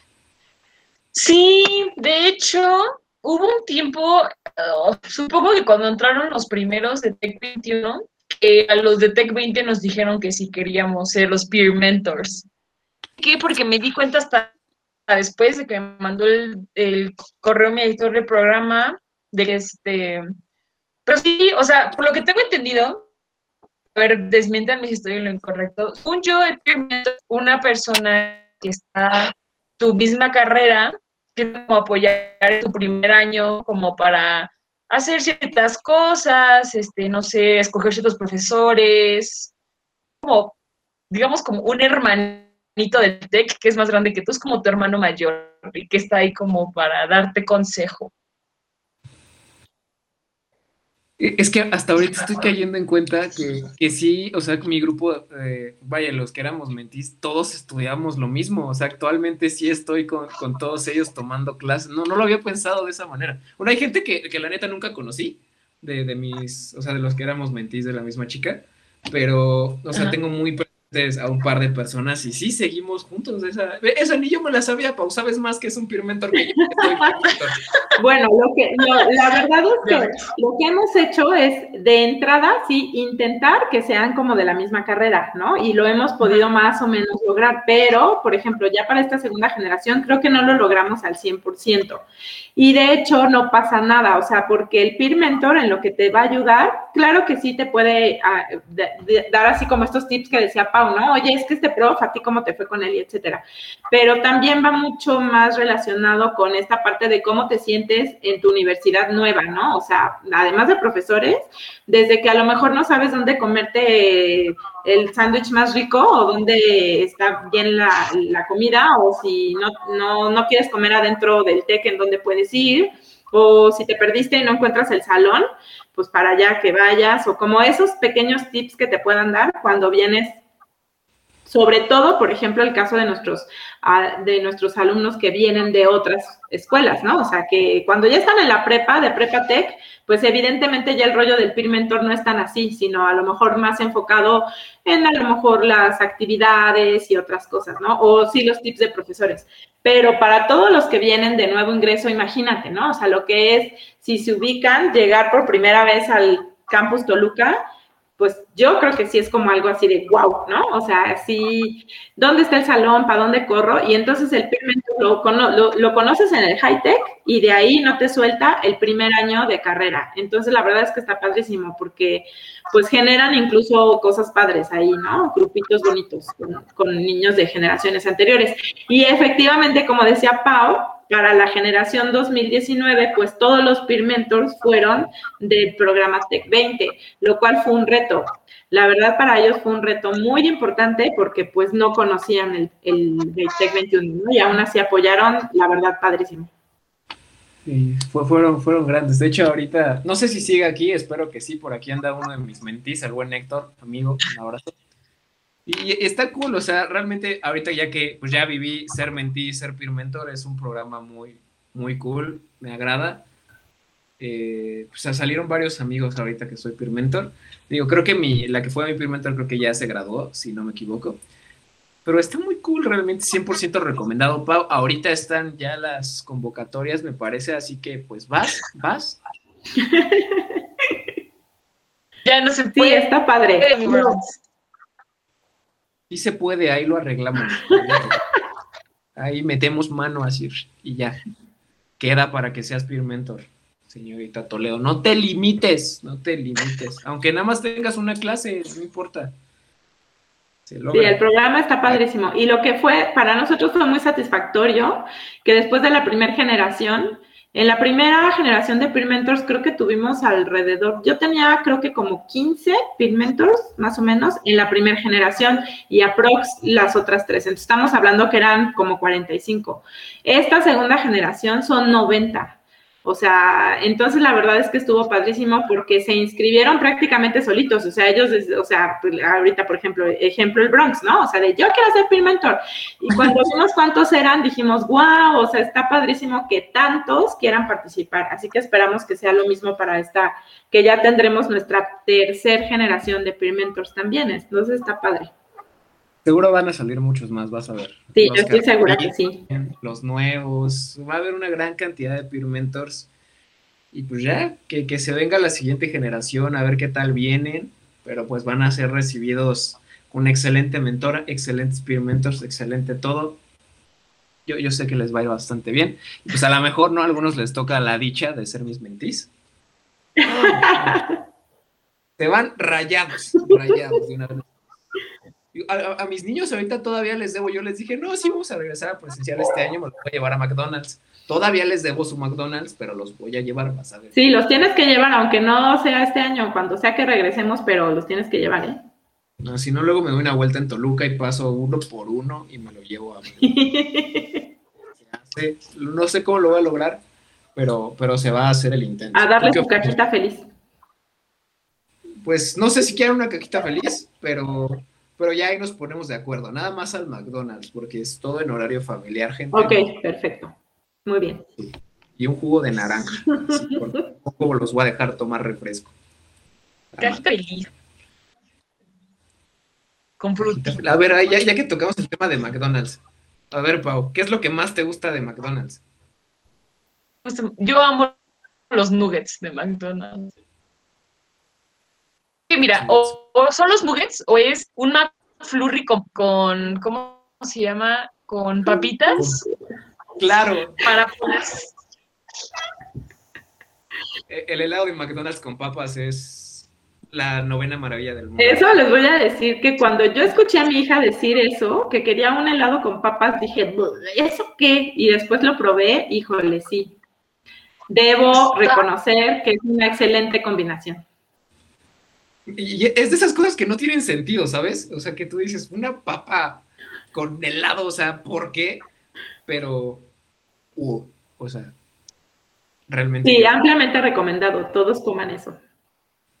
Sí, de hecho, hubo un tiempo, uh, supongo que cuando entraron los primeros de Tech 21, que a los de Tech 20 nos dijeron que sí queríamos ser los peer mentors. ¿Qué? Porque me di cuenta hasta después de que me mandó el, correo mi editor de programa, de este... Pero sí, o sea, por lo que tengo entendido, a ver, desmientanme si estoy en lo incorrecto. Un yo, el una persona que está tu misma carrera, como apoyar tu primer año como para hacer ciertas cosas, este, no sé, escoger ciertos profesores, como, digamos, como un hermanito del TEC que es más grande que tú, es como tu hermano mayor y que está ahí como para darte consejo. Es que hasta ahorita estoy cayendo en cuenta que, que sí, o sea, mi grupo, eh, vaya, los que éramos mentis, todos estudiamos lo mismo. O sea, actualmente sí estoy con, con, todos ellos tomando clases. No, no lo había pensado de esa manera. Bueno, hay gente que, que la neta nunca conocí, de, de, mis, o sea, de los que éramos mentis de la misma chica, pero, o sea, tengo muy a un par de personas y sí seguimos juntos. Esa, esa ni yo me la sabía, Pau, sabes más que es un peer mentor que yo. bueno, lo que, la verdad es que lo que hemos hecho es de entrada, sí, intentar que sean como de la misma carrera, ¿no? Y lo hemos podido más o menos lograr, pero, por ejemplo, ya para esta segunda generación creo que no lo logramos al 100%. Y de hecho no pasa nada, o sea, porque el peer mentor en lo que te va a ayudar, claro que sí te puede ah, dar así como estos tips que decía Pau, Pau, ¿no? Oye, es que este prof, a ti cómo te fue con él y etcétera. Pero también va mucho más relacionado con esta parte de cómo te sientes en tu universidad nueva, ¿no? O sea, además de profesores, desde que a lo mejor no sabes dónde comerte el sándwich más rico o dónde está bien la, la comida o si no, no, no quieres comer adentro del TEC en donde puedes ir o si te perdiste y no encuentras el salón, pues para allá que vayas, o como esos pequeños tips que te puedan dar cuando vienes sobre todo, por ejemplo, el caso de nuestros, ah, de nuestros alumnos que vienen de otras escuelas, ¿no? O sea, que cuando ya están en la prepa, de prepa tech, pues evidentemente ya el rollo del peer mentor no es tan así, sino a lo mejor más enfocado en a lo mejor las actividades y otras cosas, ¿no? O sí los tips de profesores. Pero para todos los que vienen de nuevo ingreso, imagínate, ¿no? O sea, lo que es, si se ubican, llegar por primera vez al campus Toluca, pues yo creo que sí es como algo así de wow, ¿no? O sea, sí, ¿dónde está el salón? ¿Para dónde corro? Y entonces el pigmento lo, lo, conoces en el high tech y de ahí no te suelta el primer año de carrera. Entonces la verdad es que está padrísimo porque pues generan incluso cosas padres ahí, ¿no? Grupitos bonitos con, con niños de generaciones anteriores. Y efectivamente, como decía Pau, para la generación 2019, pues todos los peer mentors fueron del programa Tech 20, lo cual fue un reto. La verdad para ellos fue un reto muy importante porque pues no conocían el, el, Tech 21 y aún así apoyaron, la verdad, padrísimo. Sí, fueron, fueron grandes. De hecho, ahorita, no sé si sigue aquí, espero que sí, por aquí anda uno de mis mentís, el buen Héctor, amigo, un abrazo. Y está cool, o sea, realmente ahorita ya que pues ya viví ser mentí, ser peer mentor, es un programa muy, muy cool, me agrada. Eh, pues salieron varios amigos ahorita que soy peer mentor. Digo, creo que mi, la que fue mi peer mentor creo que ya se graduó, si no me equivoco. Pero está muy cool, realmente 100% recomendado. Pau, ahorita están ya las convocatorias, me parece, así que pues vas, vas. ya no se puede. Sí, está padre sí se puede, ahí lo arreglamos. ahí metemos mano así y ya. Queda para que seas peer mentor, señorita Toledo. No te limites, no te limites. Aunque nada más tengas una clase, no importa. Sí, el programa está padrísimo. Y lo que fue, para nosotros fue muy satisfactorio, que después de la primera generación, en la primera generación de Peer creo que tuvimos alrededor, yo tenía creo que como 15 Peer más o menos en la primera generación y aprox las otras tres. Entonces estamos hablando que eran como 45. Esta segunda generación son 90. O sea, entonces la verdad es que estuvo padrísimo porque se inscribieron prácticamente solitos. O sea, ellos, o sea, pues, ahorita, por ejemplo, ejemplo el Bronx, ¿no? O sea, de yo quiero ser peer mentor. Y cuando vimos cuántos eran, dijimos, wow, o sea, está padrísimo que tantos quieran participar. Así que esperamos que sea lo mismo para esta, que ya tendremos nuestra tercera generación de peer mentors también. Entonces está padre. Seguro van a salir muchos más, vas a ver. Sí, yo estoy segura que sí. Los nuevos, va a haber una gran cantidad de peer mentors. Y pues ya, que, se venga la siguiente generación a ver qué tal vienen, pero pues van a ser recibidos con excelente mentor, excelentes peer mentors, excelente todo. Yo, yo sé que les va a ir bastante bien. Pues a lo mejor no a algunos les toca la dicha de ser mis mentís. Se van rayados, rayados de una vez a, mis niños ahorita todavía les debo, yo les dije, no, sí vamos a regresar a presencial este año, me los voy a llevar a McDonald's. Todavía les debo su McDonald's, pero los voy a llevar, vas a ver. Sí, los tienes que llevar, aunque no sea este año, cuando sea que regresemos, pero los tienes que llevar, ¿eh? No, si no, luego me doy una vuelta en Toluca y paso uno por uno y me lo llevo a... no sé cómo lo voy a lograr, pero, pero se va a hacer el intento. A darle su cajita feliz. Pues no sé si quieren una cajita feliz, pero pero ya ahí nos ponemos de acuerdo, nada más al McDonald's, porque es todo en horario familiar, gente. Ok, perfecto. Muy bien. Y un jugo de naranja. ¿Cómo los voy a dejar tomar refresco? feliz. Con fruta. A ver, ya, ya que tocamos el tema de McDonald's. A ver, Pau, ¿qué es lo que más te gusta de McDonald's? Pues, yo amo los nuggets de McDonald's mira, o, son los nuggets o es un McFlurry con, con, ¿cómo se llama? Con papitas. Claro. Para El helado de McDonald's con papas es la novena maravilla del mundo. Eso les voy a decir que cuando yo escuché a mi hija decir eso, que quería un helado con papas, dije, ¿eso qué? Y después lo probé, híjole, sí. Debo reconocer que es una excelente combinación. Y es de esas cosas que no tienen sentido, ¿sabes? O sea, que tú dices, una papa con helado, o sea, ¿por qué? Pero, uh, o sea, realmente. Sí, ampliamente recomendado, todos coman eso.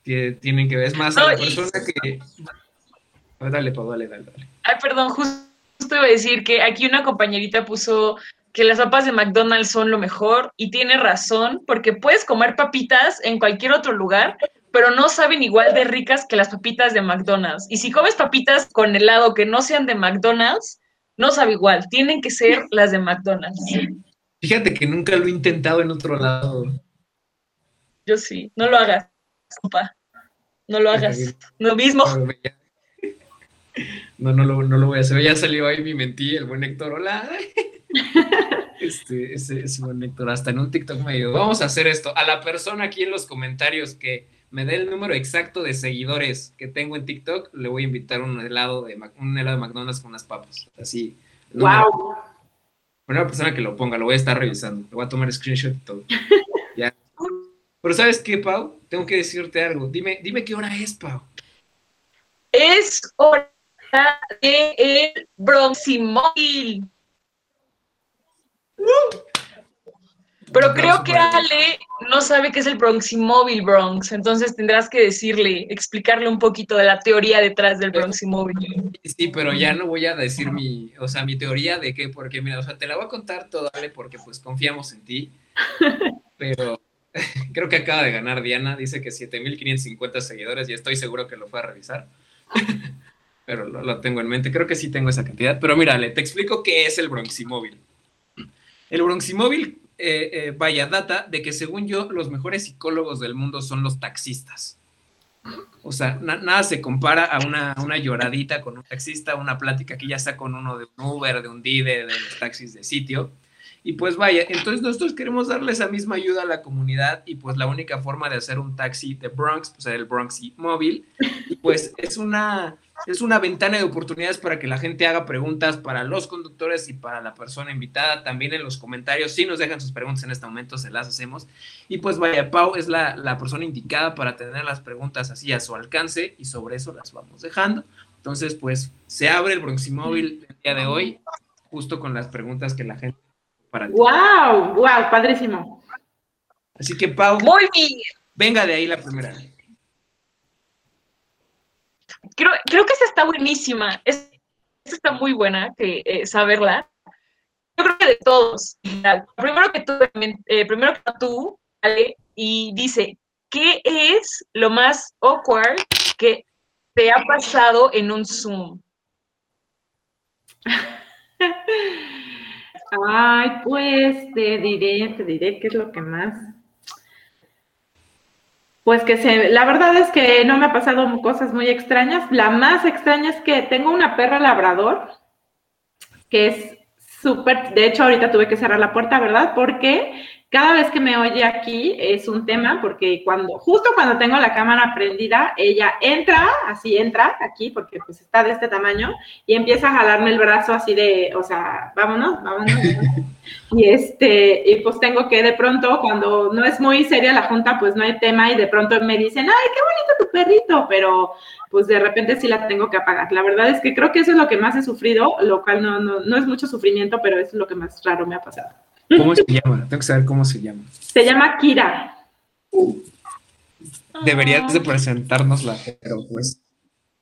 Tienen que ver, es más, a la persona que. dale, Pau, dale, dale, dale. Ay, perdón, justo iba a decir que aquí una compañerita puso que las papas de McDonald's son lo mejor y tiene razón, porque puedes comer papitas en cualquier otro lugar, pero no saben igual de ricas que las papitas de McDonald's. Y si comes papitas con helado que no sean de McDonald's, no sabe igual, tienen que ser las de McDonald's. Fíjate que nunca lo he intentado en otro lado. Yo sí, no lo hagas. No lo hagas. Lo mismo. No, no lo, no lo voy a hacer. Ya salió ahí mi mentí, el buen Héctor. Hola. Este, ese, ese buen Héctor, hasta en un TikTok me dijo, vamos a hacer esto. A la persona aquí en los comentarios que me dé el número exacto de seguidores que tengo en TikTok, le voy a invitar un helado de, un helado de McDonald's con unas papas. Así. Wow. Una persona que lo ponga, lo voy a estar revisando. Le voy a tomar screenshot y todo. ya. Pero ¿sabes qué, Pau? Tengo que decirte algo. Dime, dime qué hora es, Pau. Es hora de el Bronximóvil. Pero creo que Ale no sabe qué es el Bronximóvil Bronx, entonces tendrás que decirle, explicarle un poquito de la teoría detrás del Bronximóvil. Sí, pero ya no voy a decir mi, o sea, mi teoría de qué, porque mira, o sea, te la voy a contar toda, Ale, porque pues confiamos en ti, pero creo que acaba de ganar Diana, dice que 7550 seguidores y estoy seguro que lo fue a revisar. pero lo, lo, tengo en mente, creo que sí tengo esa cantidad, pero mira, Ale, te explico qué es el Bronximóvil. El Bronximóvil, eh, eh, vaya, data de que según yo, los mejores psicólogos del mundo son los taxistas. O sea, nada se compara a una, una, lloradita con un taxista, una plática que ya está con uno de un Uber, de un Dide, de los taxis de sitio. Y pues vaya, entonces nosotros queremos darle esa misma ayuda a la comunidad y pues la única forma de hacer un taxi de Bronx, pues el Bronx móvil. Pues es una, es una ventana de oportunidades para que la gente haga preguntas para los conductores y para la persona invitada. También en los comentarios, si nos dejan sus preguntas en este momento, se las hacemos. Y pues vaya, Pau es la, la persona indicada para tener las preguntas así a su alcance y sobre eso las vamos dejando. Entonces, pues se abre el Bronximóvil el día de hoy, justo con las preguntas que la gente para ¡Wow! ¡Wow! Padrísimo. Así que, Pau, Muy bien. venga de ahí la primera. Creo, creo que esa está buenísima. esa está muy buena que eh, saberla. Yo creo que de todos. Primero que tú, eh, y dice, ¿qué es lo más awkward que te ha pasado en un Zoom? Ay, pues te diré, te diré qué es lo que más. Pues que se, la verdad es que no me ha pasado cosas muy extrañas. La más extraña es que tengo una perra labrador que es súper, de hecho ahorita tuve que cerrar la puerta, ¿verdad? Porque cada vez que me oye aquí es un tema porque cuando, justo cuando tengo la cámara prendida, ella entra, así entra aquí, porque pues está de este tamaño, y empieza a jalarme el brazo así de, o sea, vámonos, vámonos. y este, y pues tengo que de pronto, cuando no es muy seria la junta, pues no hay tema, y de pronto me dicen, ay, qué bonito tu perrito, pero pues de repente sí la tengo que apagar. La verdad es que creo que eso es lo que más he sufrido, lo cual no, no, no es mucho sufrimiento, pero es lo que más raro me ha pasado. ¿Cómo se llama? Tengo que saber cómo se llama. Se llama Kira. Deberías de presentárnosla, pero pues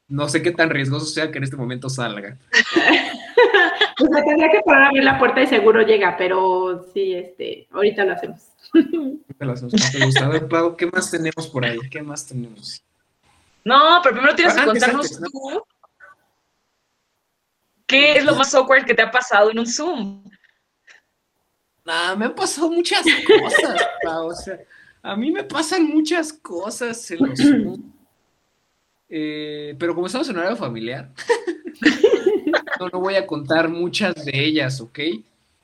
no sé qué tan riesgoso sea que en este momento salga. pues me tendría que parar a abrir la puerta y seguro llega, pero sí, este, ahorita lo hacemos. lo hacemos. A ver, Pau, ¿qué más tenemos por ahí? ¿Qué más tenemos? No, pero primero tienes que contarnos tú qué es lo más awkward que te ha pasado en un Zoom. Nah, me han pasado muchas cosas, o sea, a mí me pasan muchas cosas en los eh, pero como estamos en horario familiar, no, no voy a contar muchas de ellas, ¿ok?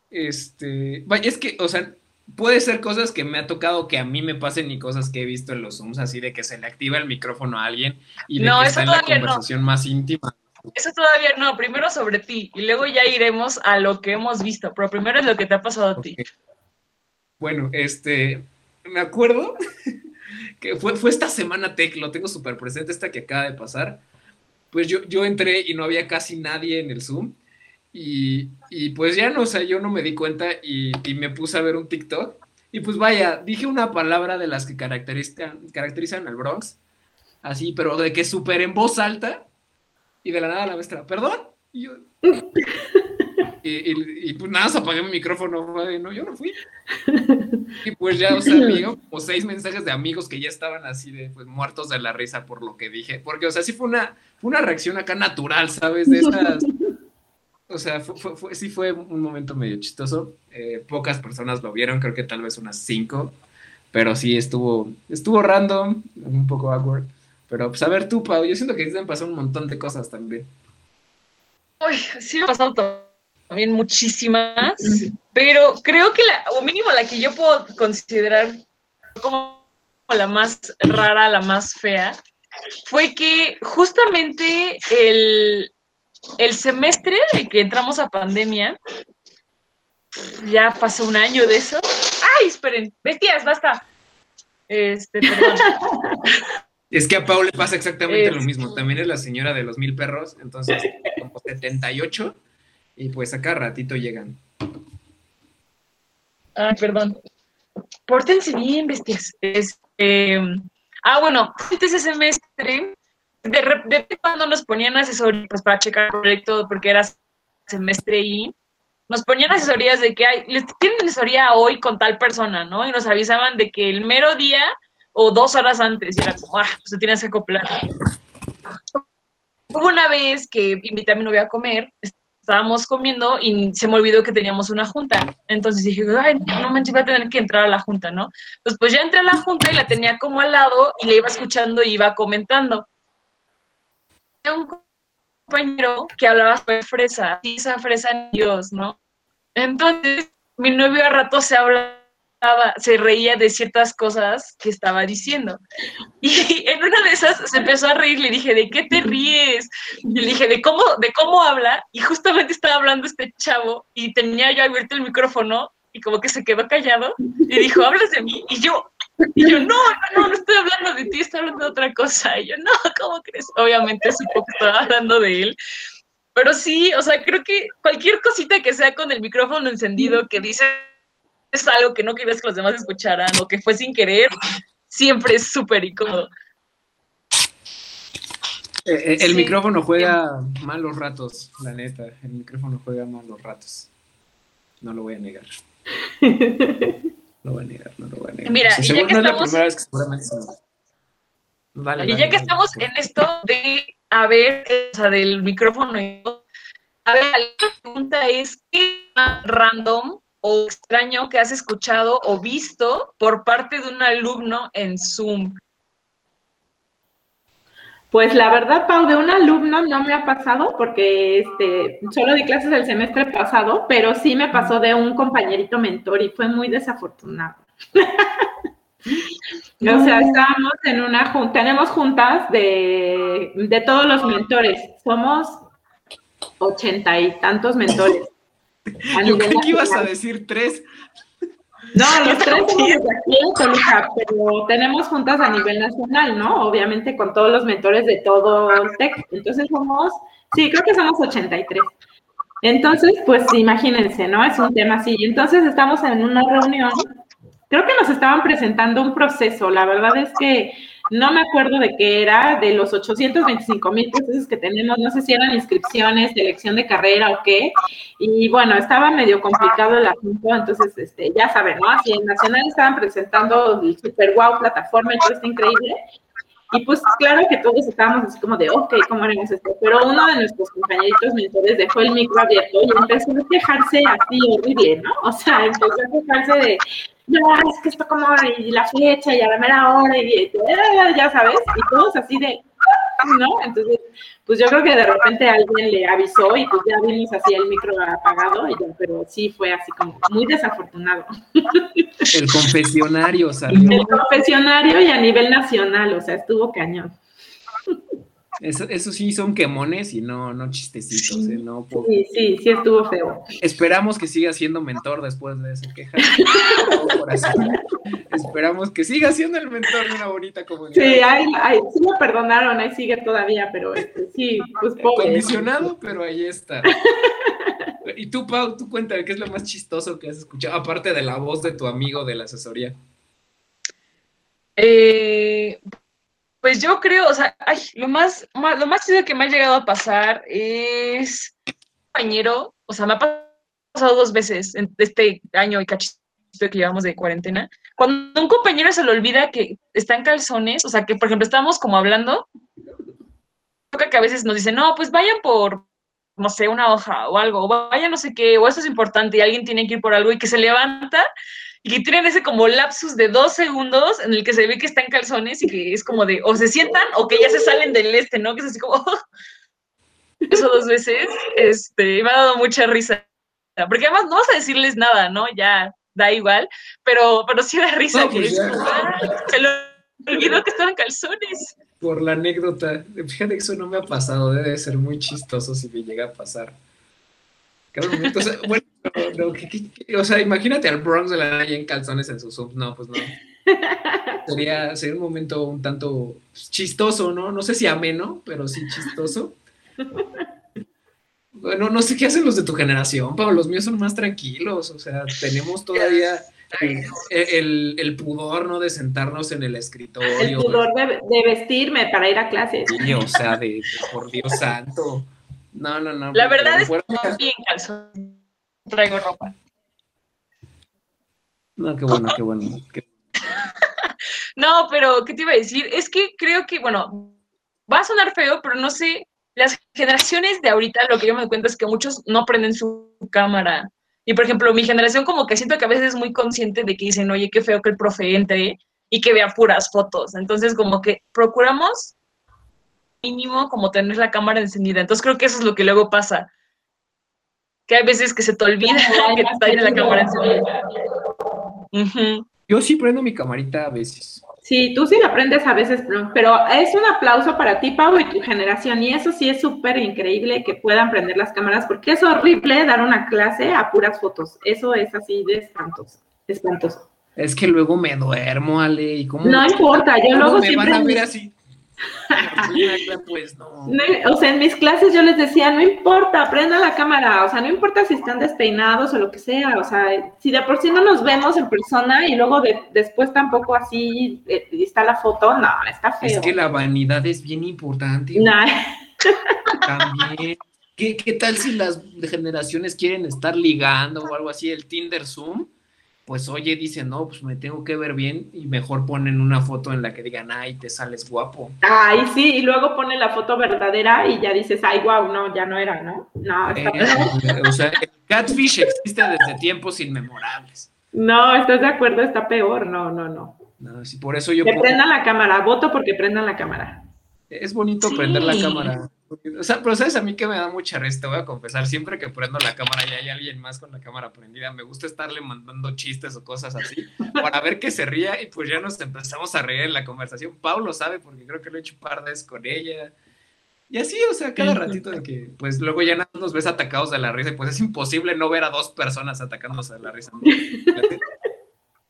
Este, vaya, es que, o sea, puede ser cosas que me ha tocado que a mí me pasen y cosas que he visto en los Zooms, así de que se le activa el micrófono a alguien y de que está en la conversación más íntima. Eso todavía no, primero sobre ti y luego ya iremos a lo que hemos visto, pero primero es lo que te ha pasado a ti. Bueno, este, me acuerdo que fue, fue esta semana tech, lo tengo súper presente, esta que acaba de pasar. Pues yo, yo entré y no había casi nadie en el Zoom. Y, y pues ya no, o sea, yo no me di cuenta y, y, me puse a ver un TikTok. Y pues vaya, dije una palabra de las que caracterizan, caracterizan al Bronx, así, pero de que súper en voz alta. Y de la nada la maestra, ¿perdón? Y yo, Y, pues nada, se apagué mi micrófono, no, yo no fui. Y pues ya, o sea, me como seis mensajes de amigos que ya estaban así de, pues, muertos de la risa por lo que dije. Porque, o sea, sí fue una, fue una reacción acá natural, ¿sabes? De esas... O sea, fue, fue, sí fue un momento medio chistoso. Eh, pocas personas lo vieron, creo que tal vez unas cinco. Pero sí estuvo, estuvo random, un poco awkward. Pero, pues, a ver tú, Pau, yo siento que te han pasado un montón de cosas también. Uy, sí me ha pasado todo también muchísimas, pero creo que la, o mínimo la que yo puedo considerar como la más rara, la más fea, fue que justamente el, el semestre de que entramos a pandemia, ya pasó un año de eso. ¡Ay, esperen! Bestias, basta. Este, perdón. Es que a Pau le pasa exactamente lo mismo. También es la señora de los mil perros, entonces como 78 y pues acá ratito llegan. Ah, perdón. Pórtense bien, bestias. Este, ah, bueno, ese semestre, de repente cuando nos ponían asesorías pues, para checar el proyecto, porque era semestre y nos ponían asesorías de que hay, les tienen asesoría hoy con tal persona, ¿no? Y nos avisaban de que el mero día o dos horas antes, y era como, ah, pues tienes que acoplar. Hubo una vez que invité a mi novia a comer, estábamos comiendo y se me olvidó que teníamos una junta. Entonces dije, ay, no manches, voy a tener que entrar a la junta, ¿no? Entonces, pues ya entré a la junta y la tenía como al lado y le iba escuchando y iba comentando. Un compañero que hablaba sobre fresa, y esa fresa en Dios, ¿no? Entonces, mi novio a rato se habla se reía de ciertas cosas que estaba diciendo. Y en una de esas se empezó a reír, le dije, ¿de qué te ríes? Y le dije, ¿de cómo, de cómo habla? Y justamente estaba hablando este chavo y tenía yo abierto el micrófono y como que se quedó callado y dijo, ¿hablas de mí? Y yo, y yo, no, no, no, estoy hablando de ti, estoy hablando de otra cosa. Y yo, no, ¿cómo crees? Obviamente supo que estaba hablando de él. Pero sí, o sea, creo que cualquier cosita que sea con el micrófono encendido que dice es algo que no querías que los demás escucharan o que fue sin querer, siempre es súper incómodo. Eh, eh, el micrófono juega malos ratos, la neta. El micrófono juega malos ratos. No lo voy a negar. No lo voy a negar, no lo voy a negar. Mira, y ya que estamos... y ya que estamos en esto de, a ver, o sea, del micrófono, a ver, la pregunta es, ¿qué random o extraño que has escuchado o visto por parte de un alumno en Zoom? Pues la verdad, Pau, de un alumno no me ha pasado porque este, solo di clases el semestre pasado, pero sí me pasó de un compañerito mentor y fue muy desafortunado. o sea, estábamos en una junta, tenemos juntas de, de todos los mentores, somos ochenta y tantos mentores. Yo creo que ibas a decir tres. No, los tres somos aquí en Toluca, pero tenemos juntas a nivel nacional, ¿no? Obviamente con todos los mentores de todo el TEC. Entonces somos, sí, creo que somos 83. Entonces, pues imagínense, ¿no? Es un tema así. Entonces estamos en una reunión, creo que nos estaban presentando un proceso. La verdad es que no me acuerdo de qué era, de los 825 mil procesos que tenemos, no sé si eran inscripciones, selección de carrera o qué. Y bueno, estaba medio complicado el asunto, entonces este, ya saben, ¿no? Así en Nacional estaban presentando el Super Wow plataforma y todo está increíble. Y pues claro que todos estábamos así como de, ok, ¿cómo haremos esto? Pero uno de nuestros compañeritos mentores dejó el micro abierto y empezó a quejarse así horrible, ¿no? O sea, empezó a quejarse de, no, es que esto como, y la flecha, y a la mera hora, y, ya sabes, y todos así de, ¿no? Entonces, pues yo creo que de repente alguien le avisó y pues ya vimos así el micro apagado, y pero sí fue así como muy desafortunado. El confesionario salió. El confesionario y a nivel nacional, o sea, estuvo cañón. Eso, eso sí son quemones y no, no chistecitos, ¿eh? No, Sí, sí, sí estuvo feo. Esperamos que siga siendo mentor después de esa queja. Esperamos que siga siendo el mentor de una bonita comunidad. Sí, ay, ay, sí me perdonaron, ahí sigue todavía, pero este, sí, pues pobre. Condicionado, pero ahí está. Y tú, Pau, tú cuéntame, ¿qué es lo más chistoso que has escuchado? Aparte de la voz de tu amigo de la asesoría. Eh, pues yo creo, o sea, ay, lo más, lo más chido que me ha llegado a pasar es compañero, o sea, me ha pasado dos veces en este año y cachito que llevamos de cuarentena, cuando un compañero se le olvida que está en calzones, o sea, que por ejemplo estamos como hablando, que a veces nos dicen, no, pues vayan por, no sé, una hoja o algo, o vayan no sé qué, o esto es importante y alguien tiene que ir por algo y que se levanta y que tienen ese como lapsus de dos segundos en el que se ve que está en calzones y que es como de o se sientan o que ya se salen del este, ¿no? Que es así como eso dos veces, este, me ha dado mucha risa. Porque además no vas a decirles nada, ¿no? Ya da igual, pero, pero sí da risa que pues ah, se lo olvidó que estaban calzones. Por la anécdota, fíjate que eso no me ha pasado, debe ser muy chistoso si me llega a pasar. Cada momento, bueno, o sea, imagínate al Bronx de la calle en calzones en su sub. No, pues no. Sería, sería un momento un tanto chistoso, ¿no? No sé si ameno, pero sí chistoso. Bueno, no sé qué hacen los de tu generación, Pablo. Los míos son más tranquilos. O sea, tenemos todavía el, el, pudor, ¿no? De sentarnos en el escritorio. El pudor de, vestirme para ir a clases. Sí, o sea, de, por Dios santo. No, no, no. La verdad es que bien calzón traigo ropa. No, qué bueno, qué bueno. no, pero, ¿qué te iba a decir? Es que creo que, bueno, va a sonar feo, pero no sé, las generaciones de ahorita, lo que yo me doy cuenta es que muchos no prenden su cámara. Y, por ejemplo, mi generación como que siento que a veces es muy consciente de que dicen, oye, qué feo que el profe entre y que vea puras fotos. Entonces, como que procuramos mínimo como tener la cámara encendida. Entonces, creo que eso es lo que luego pasa que hay veces que se te olvida que te está en la cámara Yo sí prendo mi camarita a veces. Sí, tú sí la prendes a veces, pero es un aplauso para ti, Pau, y tu generación. Y eso sí es súper increíble que puedan prender las cámaras, porque es horrible dar una clase a puras fotos. Eso es así de espantoso. espantoso. Es que luego me duermo, Ale, y como... No importa, yo luego me van a ver así pues no. O sea, en mis clases yo les decía, no importa, prenda la cámara, o sea, no importa si están despeinados o lo que sea, o sea, si de por sí no nos vemos en persona y luego después tampoco así eh, está la foto, no, está feo. Es que la vanidad es bien importante. También. ¿Qué, ¿Qué tal si las generaciones quieren estar ligando o algo así, el Tinder Zoom? Pues oye, dice, no, pues me tengo que ver bien y mejor ponen una foto en la que digan, ay, te sales guapo. Ay, sí, y luego ponen la foto verdadera y ya dices, ay, guau, no, ya no era, ¿no? No, está eh, O sea, el catfish existe desde tiempos inmemorables. No, ¿estás de acuerdo? Está peor, no, no, no. No, sí, por eso yo... Que prendan la cámara, voto porque prendan la cámara. Es bonito prender la cámara. O sea, pero sabes a mí que me da mucha risa, voy a confesar, siempre que prendo la cámara y hay alguien más con la cámara prendida, me gusta estarle mandando chistes o cosas así para ver que se ría y pues ya nos empezamos a reír en la conversación. Pablo sabe porque creo que lo he hecho par veces con ella. Y así, o sea, cada ratito de que, pues luego ya nos ves atacados de la risa y pues es imposible no ver a dos personas atacándose de la risa.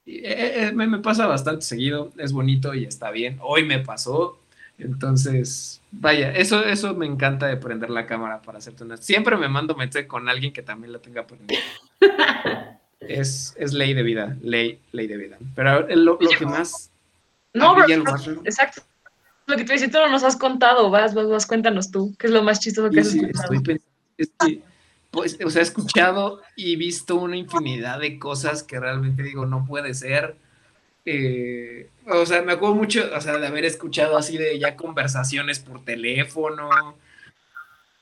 Eh, eh, me, me pasa bastante seguido, es bonito y está bien. Hoy me pasó, entonces, vaya, eso, eso me encanta de prender la cámara para hacerte una. Siempre me mando mensaje con alguien que también la tenga prendida. es, es ley de vida, ley, ley de vida. Pero lo, lo que más. No, bro, exacto. Lo que te decía, tú no nos has contado, vas, vas, vas, cuéntanos tú, ¿qué es lo más chistoso que has sí, escuchado? Estoy pues, o sea, he escuchado y visto una infinidad de cosas que realmente digo, no puede ser eh, o sea, me acuerdo mucho, o sea, de haber escuchado así de ya conversaciones por teléfono,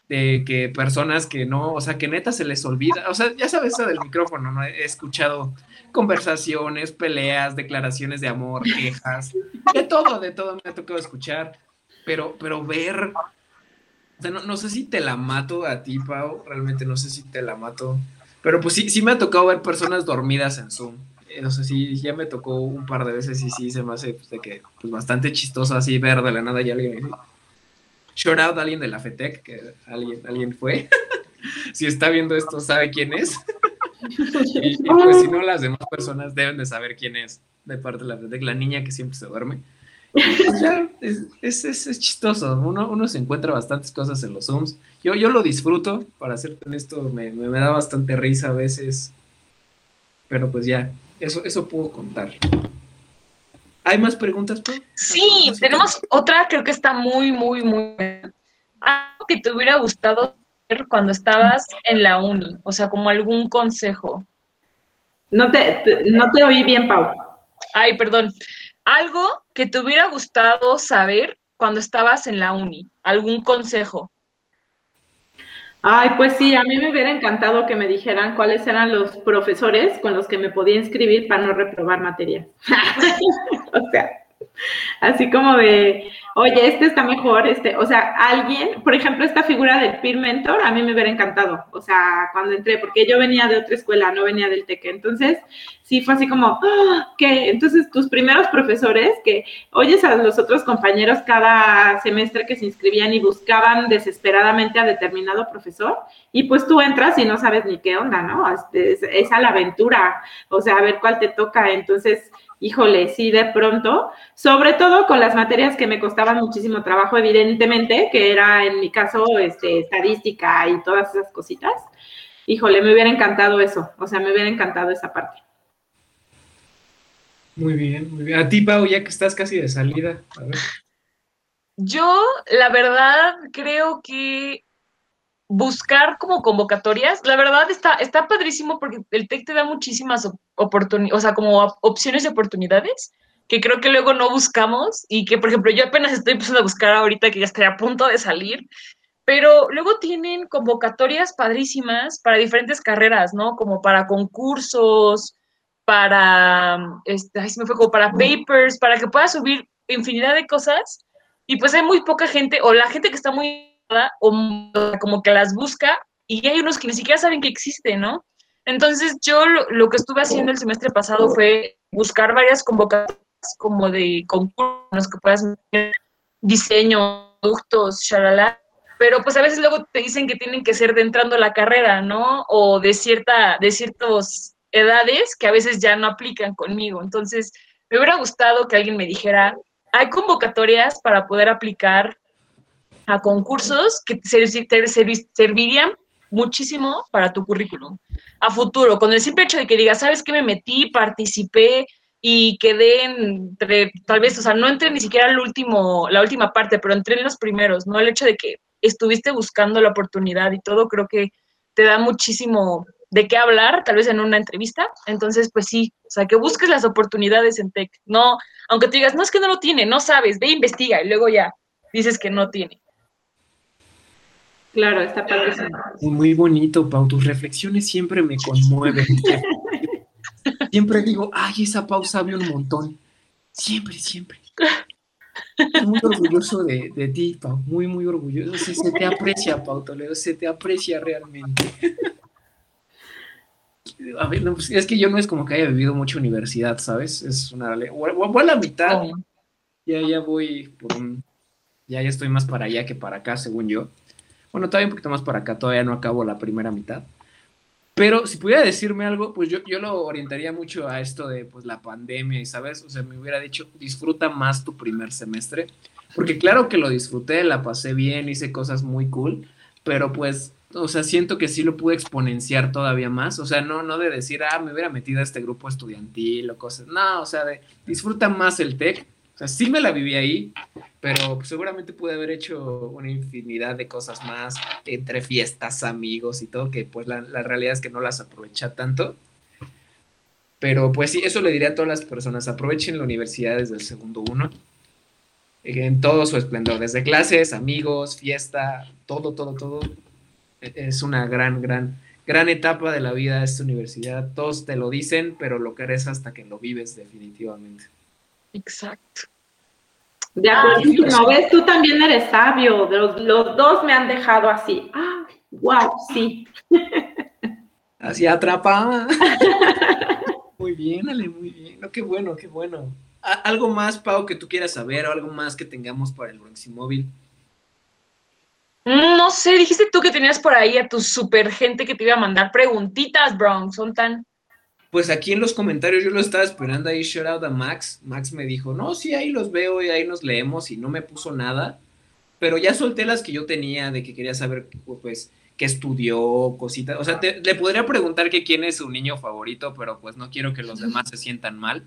de que personas que no, o sea, que neta se les olvida, o sea, ya sabes eso del micrófono, ¿no? He escuchado conversaciones, peleas, declaraciones de amor, quejas, de todo, de todo me ha tocado escuchar. pero, pero ver, no, sé si te la mato a ti, Pau, realmente no sé si te la mato, pero pues sí, sí me ha tocado ver personas dormidas en Zoom. No sé si ya me tocó un par de veces y sí se me hace pues, que, pues bastante chistoso así ver de la nada y alguien shout out a alguien de la FETEC, que alguien, alguien fue. si está viendo esto, sabe quién es. y, pues si no, las demás personas deben de saber quién es de parte de la FETEC, la niña que siempre se duerme. Pues es, es, chistoso. Uno, uno, se encuentra bastantes cosas en los Zooms. Yo, yo lo disfruto, para ser esto me, me, da bastante risa a veces. Pero pues ya, eso, eso puedo contar. ¿Hay más preguntas, Sí, tenemos otra, creo que está muy, muy, muy. Algo que te hubiera gustado ver cuando estabas en la uni, o sea, como algún consejo. No te, no te oí bien, Pau. Ay, perdón. Algo que te hubiera gustado saber cuando estabas en la uni, algún consejo. Ay, pues sí, a mí me hubiera encantado que me dijeran cuáles eran los profesores con los que me podía inscribir para no reprobar materia. o sea, así como de, oye, este está mejor, este, o sea, alguien, por ejemplo, esta figura del peer mentor, a mí me hubiera encantado, o sea, cuando entré, porque yo venía de otra escuela, no venía del TEC, entonces sí fue así como, ¡Ah! que entonces tus primeros profesores, que oyes a los otros compañeros cada semestre que se inscribían y buscaban desesperadamente a determinado profesor, y pues tú entras y no sabes ni qué onda, ¿no? Es, es a la aventura, o sea, a ver cuál te toca, entonces híjole, sí, de pronto, sobre todo con las materias que me costaban muchísimo trabajo, evidentemente, que era en mi caso este, estadística y todas esas cositas. Híjole, me hubiera encantado eso, o sea, me hubiera encantado esa parte. Muy bien, muy bien. A ti, Pau, ya que estás casi de salida. Yo, la verdad, creo que buscar como convocatorias, la verdad está, está padrísimo porque el TEC te da muchísimas oportunidades, o sea, como opciones de oportunidades que creo que luego no buscamos y que, por ejemplo, yo apenas estoy empezando a buscar ahorita que ya estoy a punto de salir, pero luego tienen convocatorias padrísimas para diferentes carreras, ¿no? Como para concursos, para, este, se me fue como para papers, para que puedas subir infinidad de cosas y pues hay muy poca gente o la gente que está muy o como que las busca y hay unos que ni siquiera saben que existe, ¿no? Entonces yo lo, que estuve haciendo el semestre pasado fue buscar varias convocatorias como de concursos que puedas diseño, productos, shalala, pero pues a veces luego te dicen que tienen que ser de entrando a la carrera, ¿no? O de cierta, de ciertas edades que a veces ya no aplican conmigo. Entonces, me hubiera gustado que alguien me dijera, hay convocatorias para poder aplicar a concursos que te, servirían muchísimo para tu currículum a futuro, con el simple hecho de que digas, ¿sabes qué? Me metí, participé y quedé entre, tal vez, o sea, no entré ni siquiera al la última parte, pero entré en los primeros, ¿no? El hecho de que estuviste buscando la oportunidad y todo, creo que te da muchísimo de qué hablar, tal vez en una entrevista. Entonces, pues sí, o sea, que busques las oportunidades en tech. No, aunque te digas, no es que no lo tiene, no sabes, ve, investiga y luego ya dices que no tiene. Claro, está padrísimo. Muy bonito, Pau. Tus reflexiones siempre me conmueven. siempre digo, ay, esa Pau sabe un montón. Siempre, siempre. Estoy muy orgulloso de, ti, Pau. Muy, muy orgulloso. Se, te aprecia, Pau Toledo. Se te aprecia realmente. A ver, pues, es que yo no es como que haya vivido mucha universidad, ¿sabes? Es una. Voy a la mitad. Ya, ya voy por un. Ya, ya estoy más para allá que para acá, según yo. Bueno, todavía un poquito más para acá, todavía no acabo la primera mitad. Pero si pudiera decirme algo, pues yo, yo lo orientaría mucho a esto de pues, la pandemia y, ¿sabes? O sea, me hubiera dicho, disfruta más tu primer semestre. Porque claro que lo disfruté, la pasé bien, hice cosas muy cool, pero pues, o sea, siento que sí lo pude exponenciar todavía más. O sea, no, no de decir, ah, me hubiera metido a este grupo estudiantil o cosas. No, o sea, de disfruta más el TEC sea, sí me la viví ahí, pero seguramente pude haber hecho una infinidad de cosas más entre fiestas, amigos y todo, que pues la, realidad es que no las aprovecha tanto. Pero pues sí, eso le diría a todas las personas, aprovechen la universidad desde el segundo uno, en todo su esplendor, desde clases, amigos, fiesta, todo, todo, todo. Es una gran, gran, gran etapa de la vida esta universidad. Todos te lo dicen, pero lo crees hasta que lo vives definitivamente. Exacto. De acuerdo, no ves, tú también eres sabio. Los, los dos me han dejado así. Ah, wow, sí. Así atrapada. muy bien, Ale, muy bien. No, qué bueno, qué bueno. ¿Algo más, Pau, que tú quieras saber o algo más que tengamos para el Bronximóvil? Mm, no sé, dijiste tú que tenías por ahí a tu super gente que te iba a mandar preguntitas, Bronx, son tan... Pues aquí en los comentarios yo lo estaba esperando ahí, shout out a Max. Max me dijo, no, sí, ahí los veo y ahí nos leemos y no me puso nada. Pero ya solté las que yo tenía de que quería saber, pues, qué estudió, cositas. O sea, le podría preguntar que quién es su niño favorito, pero pues no quiero que los demás se sientan mal,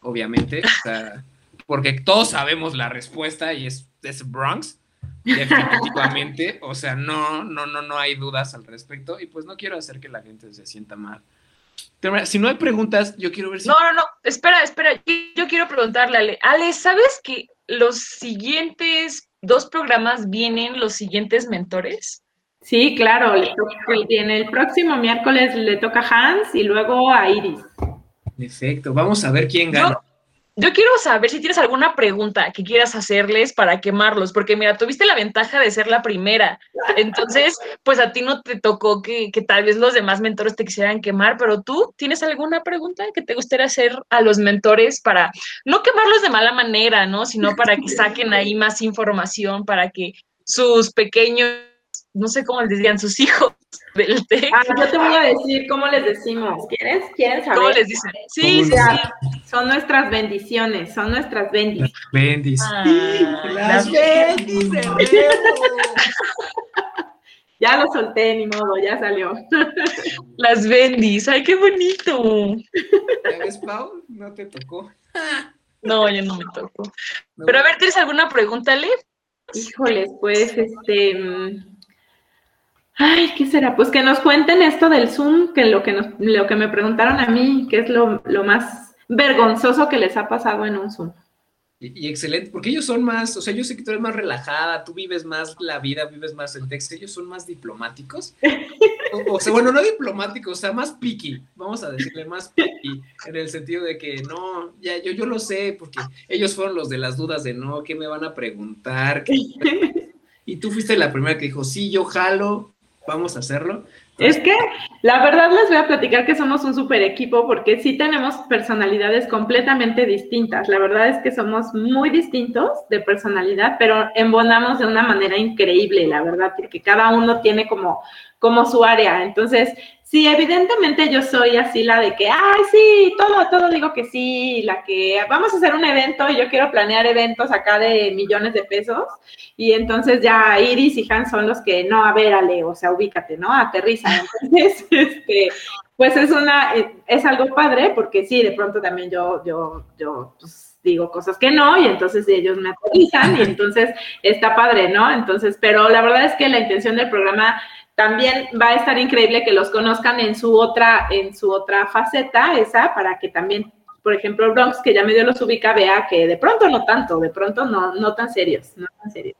obviamente. O sea, porque todos sabemos la respuesta y es, es Bronx definitivamente, o sea, no, no, no, no hay dudas al respecto y pues no quiero hacer que la gente se sienta mal. si no hay preguntas, yo quiero ver si... No, no, no, espera, espera, yo quiero preguntarle a Ale, Ale, ¿sabes que los siguientes dos programas vienen los siguientes mentores? Sí, claro, le toca, en el próximo miércoles le toca a Hans y luego a Iris. Perfecto, vamos a ver quién gana. Yo quiero saber si tienes alguna pregunta que quieras hacerles para quemarlos, porque mira, tuviste la ventaja de ser la primera. Entonces, pues a ti no te tocó que, tal vez los demás mentores te quisieran quemar, pero tú tienes alguna pregunta que te gustaría hacer a los mentores para no quemarlos de mala manera, ¿no? Sino para que saquen ahí más información, para que sus pequeños no sé cómo les dirían sus hijos del TEC. Ah, yo te voy a decir cómo les decimos. ¿Quieres? ¿Quieren saber? ¿Cómo les dicen? Sí, sí, Son nuestras bendiciones, son nuestras bendis. Bendis. Ah, las bendis. ya lo solté, ni modo, ya salió. Las bendis, ay, qué bonito. ¿Ya ves, Pau? No te tocó. No, ya no me tocó. Pero a ver, ¿tienes alguna pregunta, Le? Híjoles, pues, este mm, Ay, ¿qué será? Pues que nos cuenten esto del Zoom, que lo que, nos, lo que me preguntaron a mí, que es lo, más vergonzoso que les ha pasado en un Zoom. Y, excelente, porque ellos son más, o sea, yo sé que tú eres más relajada, tú vives más la vida, vives más el texto, ellos son más diplomáticos. O, sea, bueno, no diplomáticos, o sea, más picky, vamos a decirle más picky, en el sentido de que no, ya yo, yo lo sé, porque ellos fueron los de las dudas de no, ¿qué me van a preguntar? Y tú fuiste la primera que dijo, sí, yo jalo, vamos a hacerlo. Es que la verdad les voy a platicar que somos un super equipo porque sí tenemos personalidades completamente distintas. La verdad es que somos muy distintos de personalidad, pero embonamos de una manera increíble, la verdad, porque cada uno tiene como, como su área. Entonces, Sí, evidentemente yo soy así la de que, ay, sí, todo, todo digo que sí, la que vamos a hacer un evento y yo quiero planear eventos acá de millones de pesos y entonces ya Iris y Hans son los que, no, a ver, Ale, o sea, ubícate, ¿no? Aterriza. Entonces, este, pues es una, es algo padre porque sí, de pronto también yo, yo, yo, pues, digo cosas que no y entonces ellos me aterrizan y entonces está padre, ¿no? Entonces, pero la verdad es que la intención del programa también va a estar increíble que los conozcan en su otra, en su otra faceta, esa, para que también, por ejemplo, Bronx, que ya medio los ubica, vea que de pronto no tanto, de pronto no, no tan serios, no tan serios.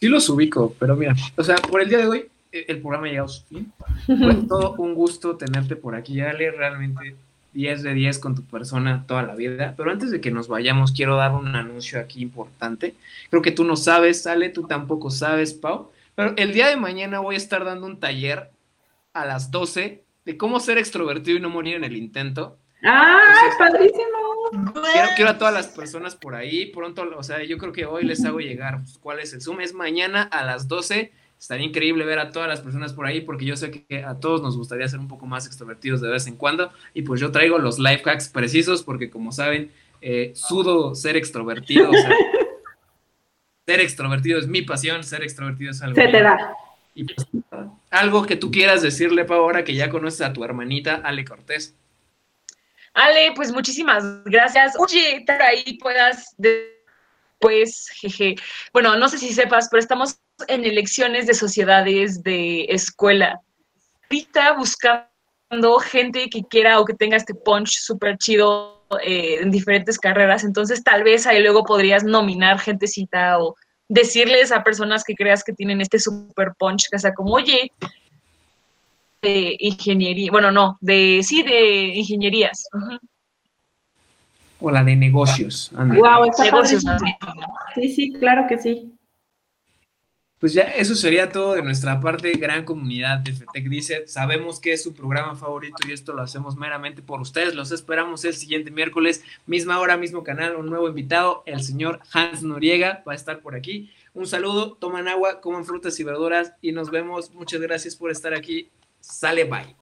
Sí los ubico, pero mira, o sea, por el día de hoy, eh, el programa ha llegado a su fin. Fue todo un gusto tenerte por aquí, Ale, realmente 10 de 10 con tu persona toda la vida. Pero antes de que nos vayamos, quiero dar un anuncio aquí importante. Creo que tú no sabes, Ale, tú tampoco sabes, Pau. Pero el día de mañana voy a estar dando un taller a las 12 de cómo ser extrovertido y no morir en el intento. ¡Ah, padrísimo! Quiero, quiero, a todas las personas por ahí. Pronto, o sea, yo creo que hoy les hago llegar pues, cuál es el Zoom. Es mañana a las 12. Estaría increíble ver a todas las personas por ahí porque yo sé que a todos nos gustaría ser un poco más extrovertidos de vez en cuando. Y pues yo traigo los life hacks precisos porque como saben, eh, sudo ser extrovertido. O sea, ser extrovertido es mi pasión, ser extrovertido es algo. Se te da. Y pues, algo que tú quieras decirle, Pau, ahora que ya conoces a tu hermanita, Ale Cortés. Ale, pues muchísimas gracias. Oye, por ahí puedas, pues, jeje. Bueno, no sé si sepas, pero estamos en elecciones de sociedades de escuela. Ahorita buscando gente que quiera o que tenga este punch súper chido eh, en diferentes carreras, entonces tal vez ahí luego podrías nominar gentecita o decirles a personas que creas que tienen este super punch, que sea como, oye, de ingeniería, bueno, no, de, sí, de ingenierías. o la de negocios. Wow, negocios. Sí, sí, claro que sí. Pues ya eso sería todo de nuestra parte, gran comunidad de FETEC dice, sabemos que es su programa favorito y esto lo hacemos meramente por ustedes, los esperamos el siguiente miércoles, misma hora, mismo canal, un nuevo invitado, el señor Hans Noriega va a estar por aquí. Un saludo, toman agua, coman frutas y verduras y nos vemos. Muchas gracias por estar aquí. Sale, bye.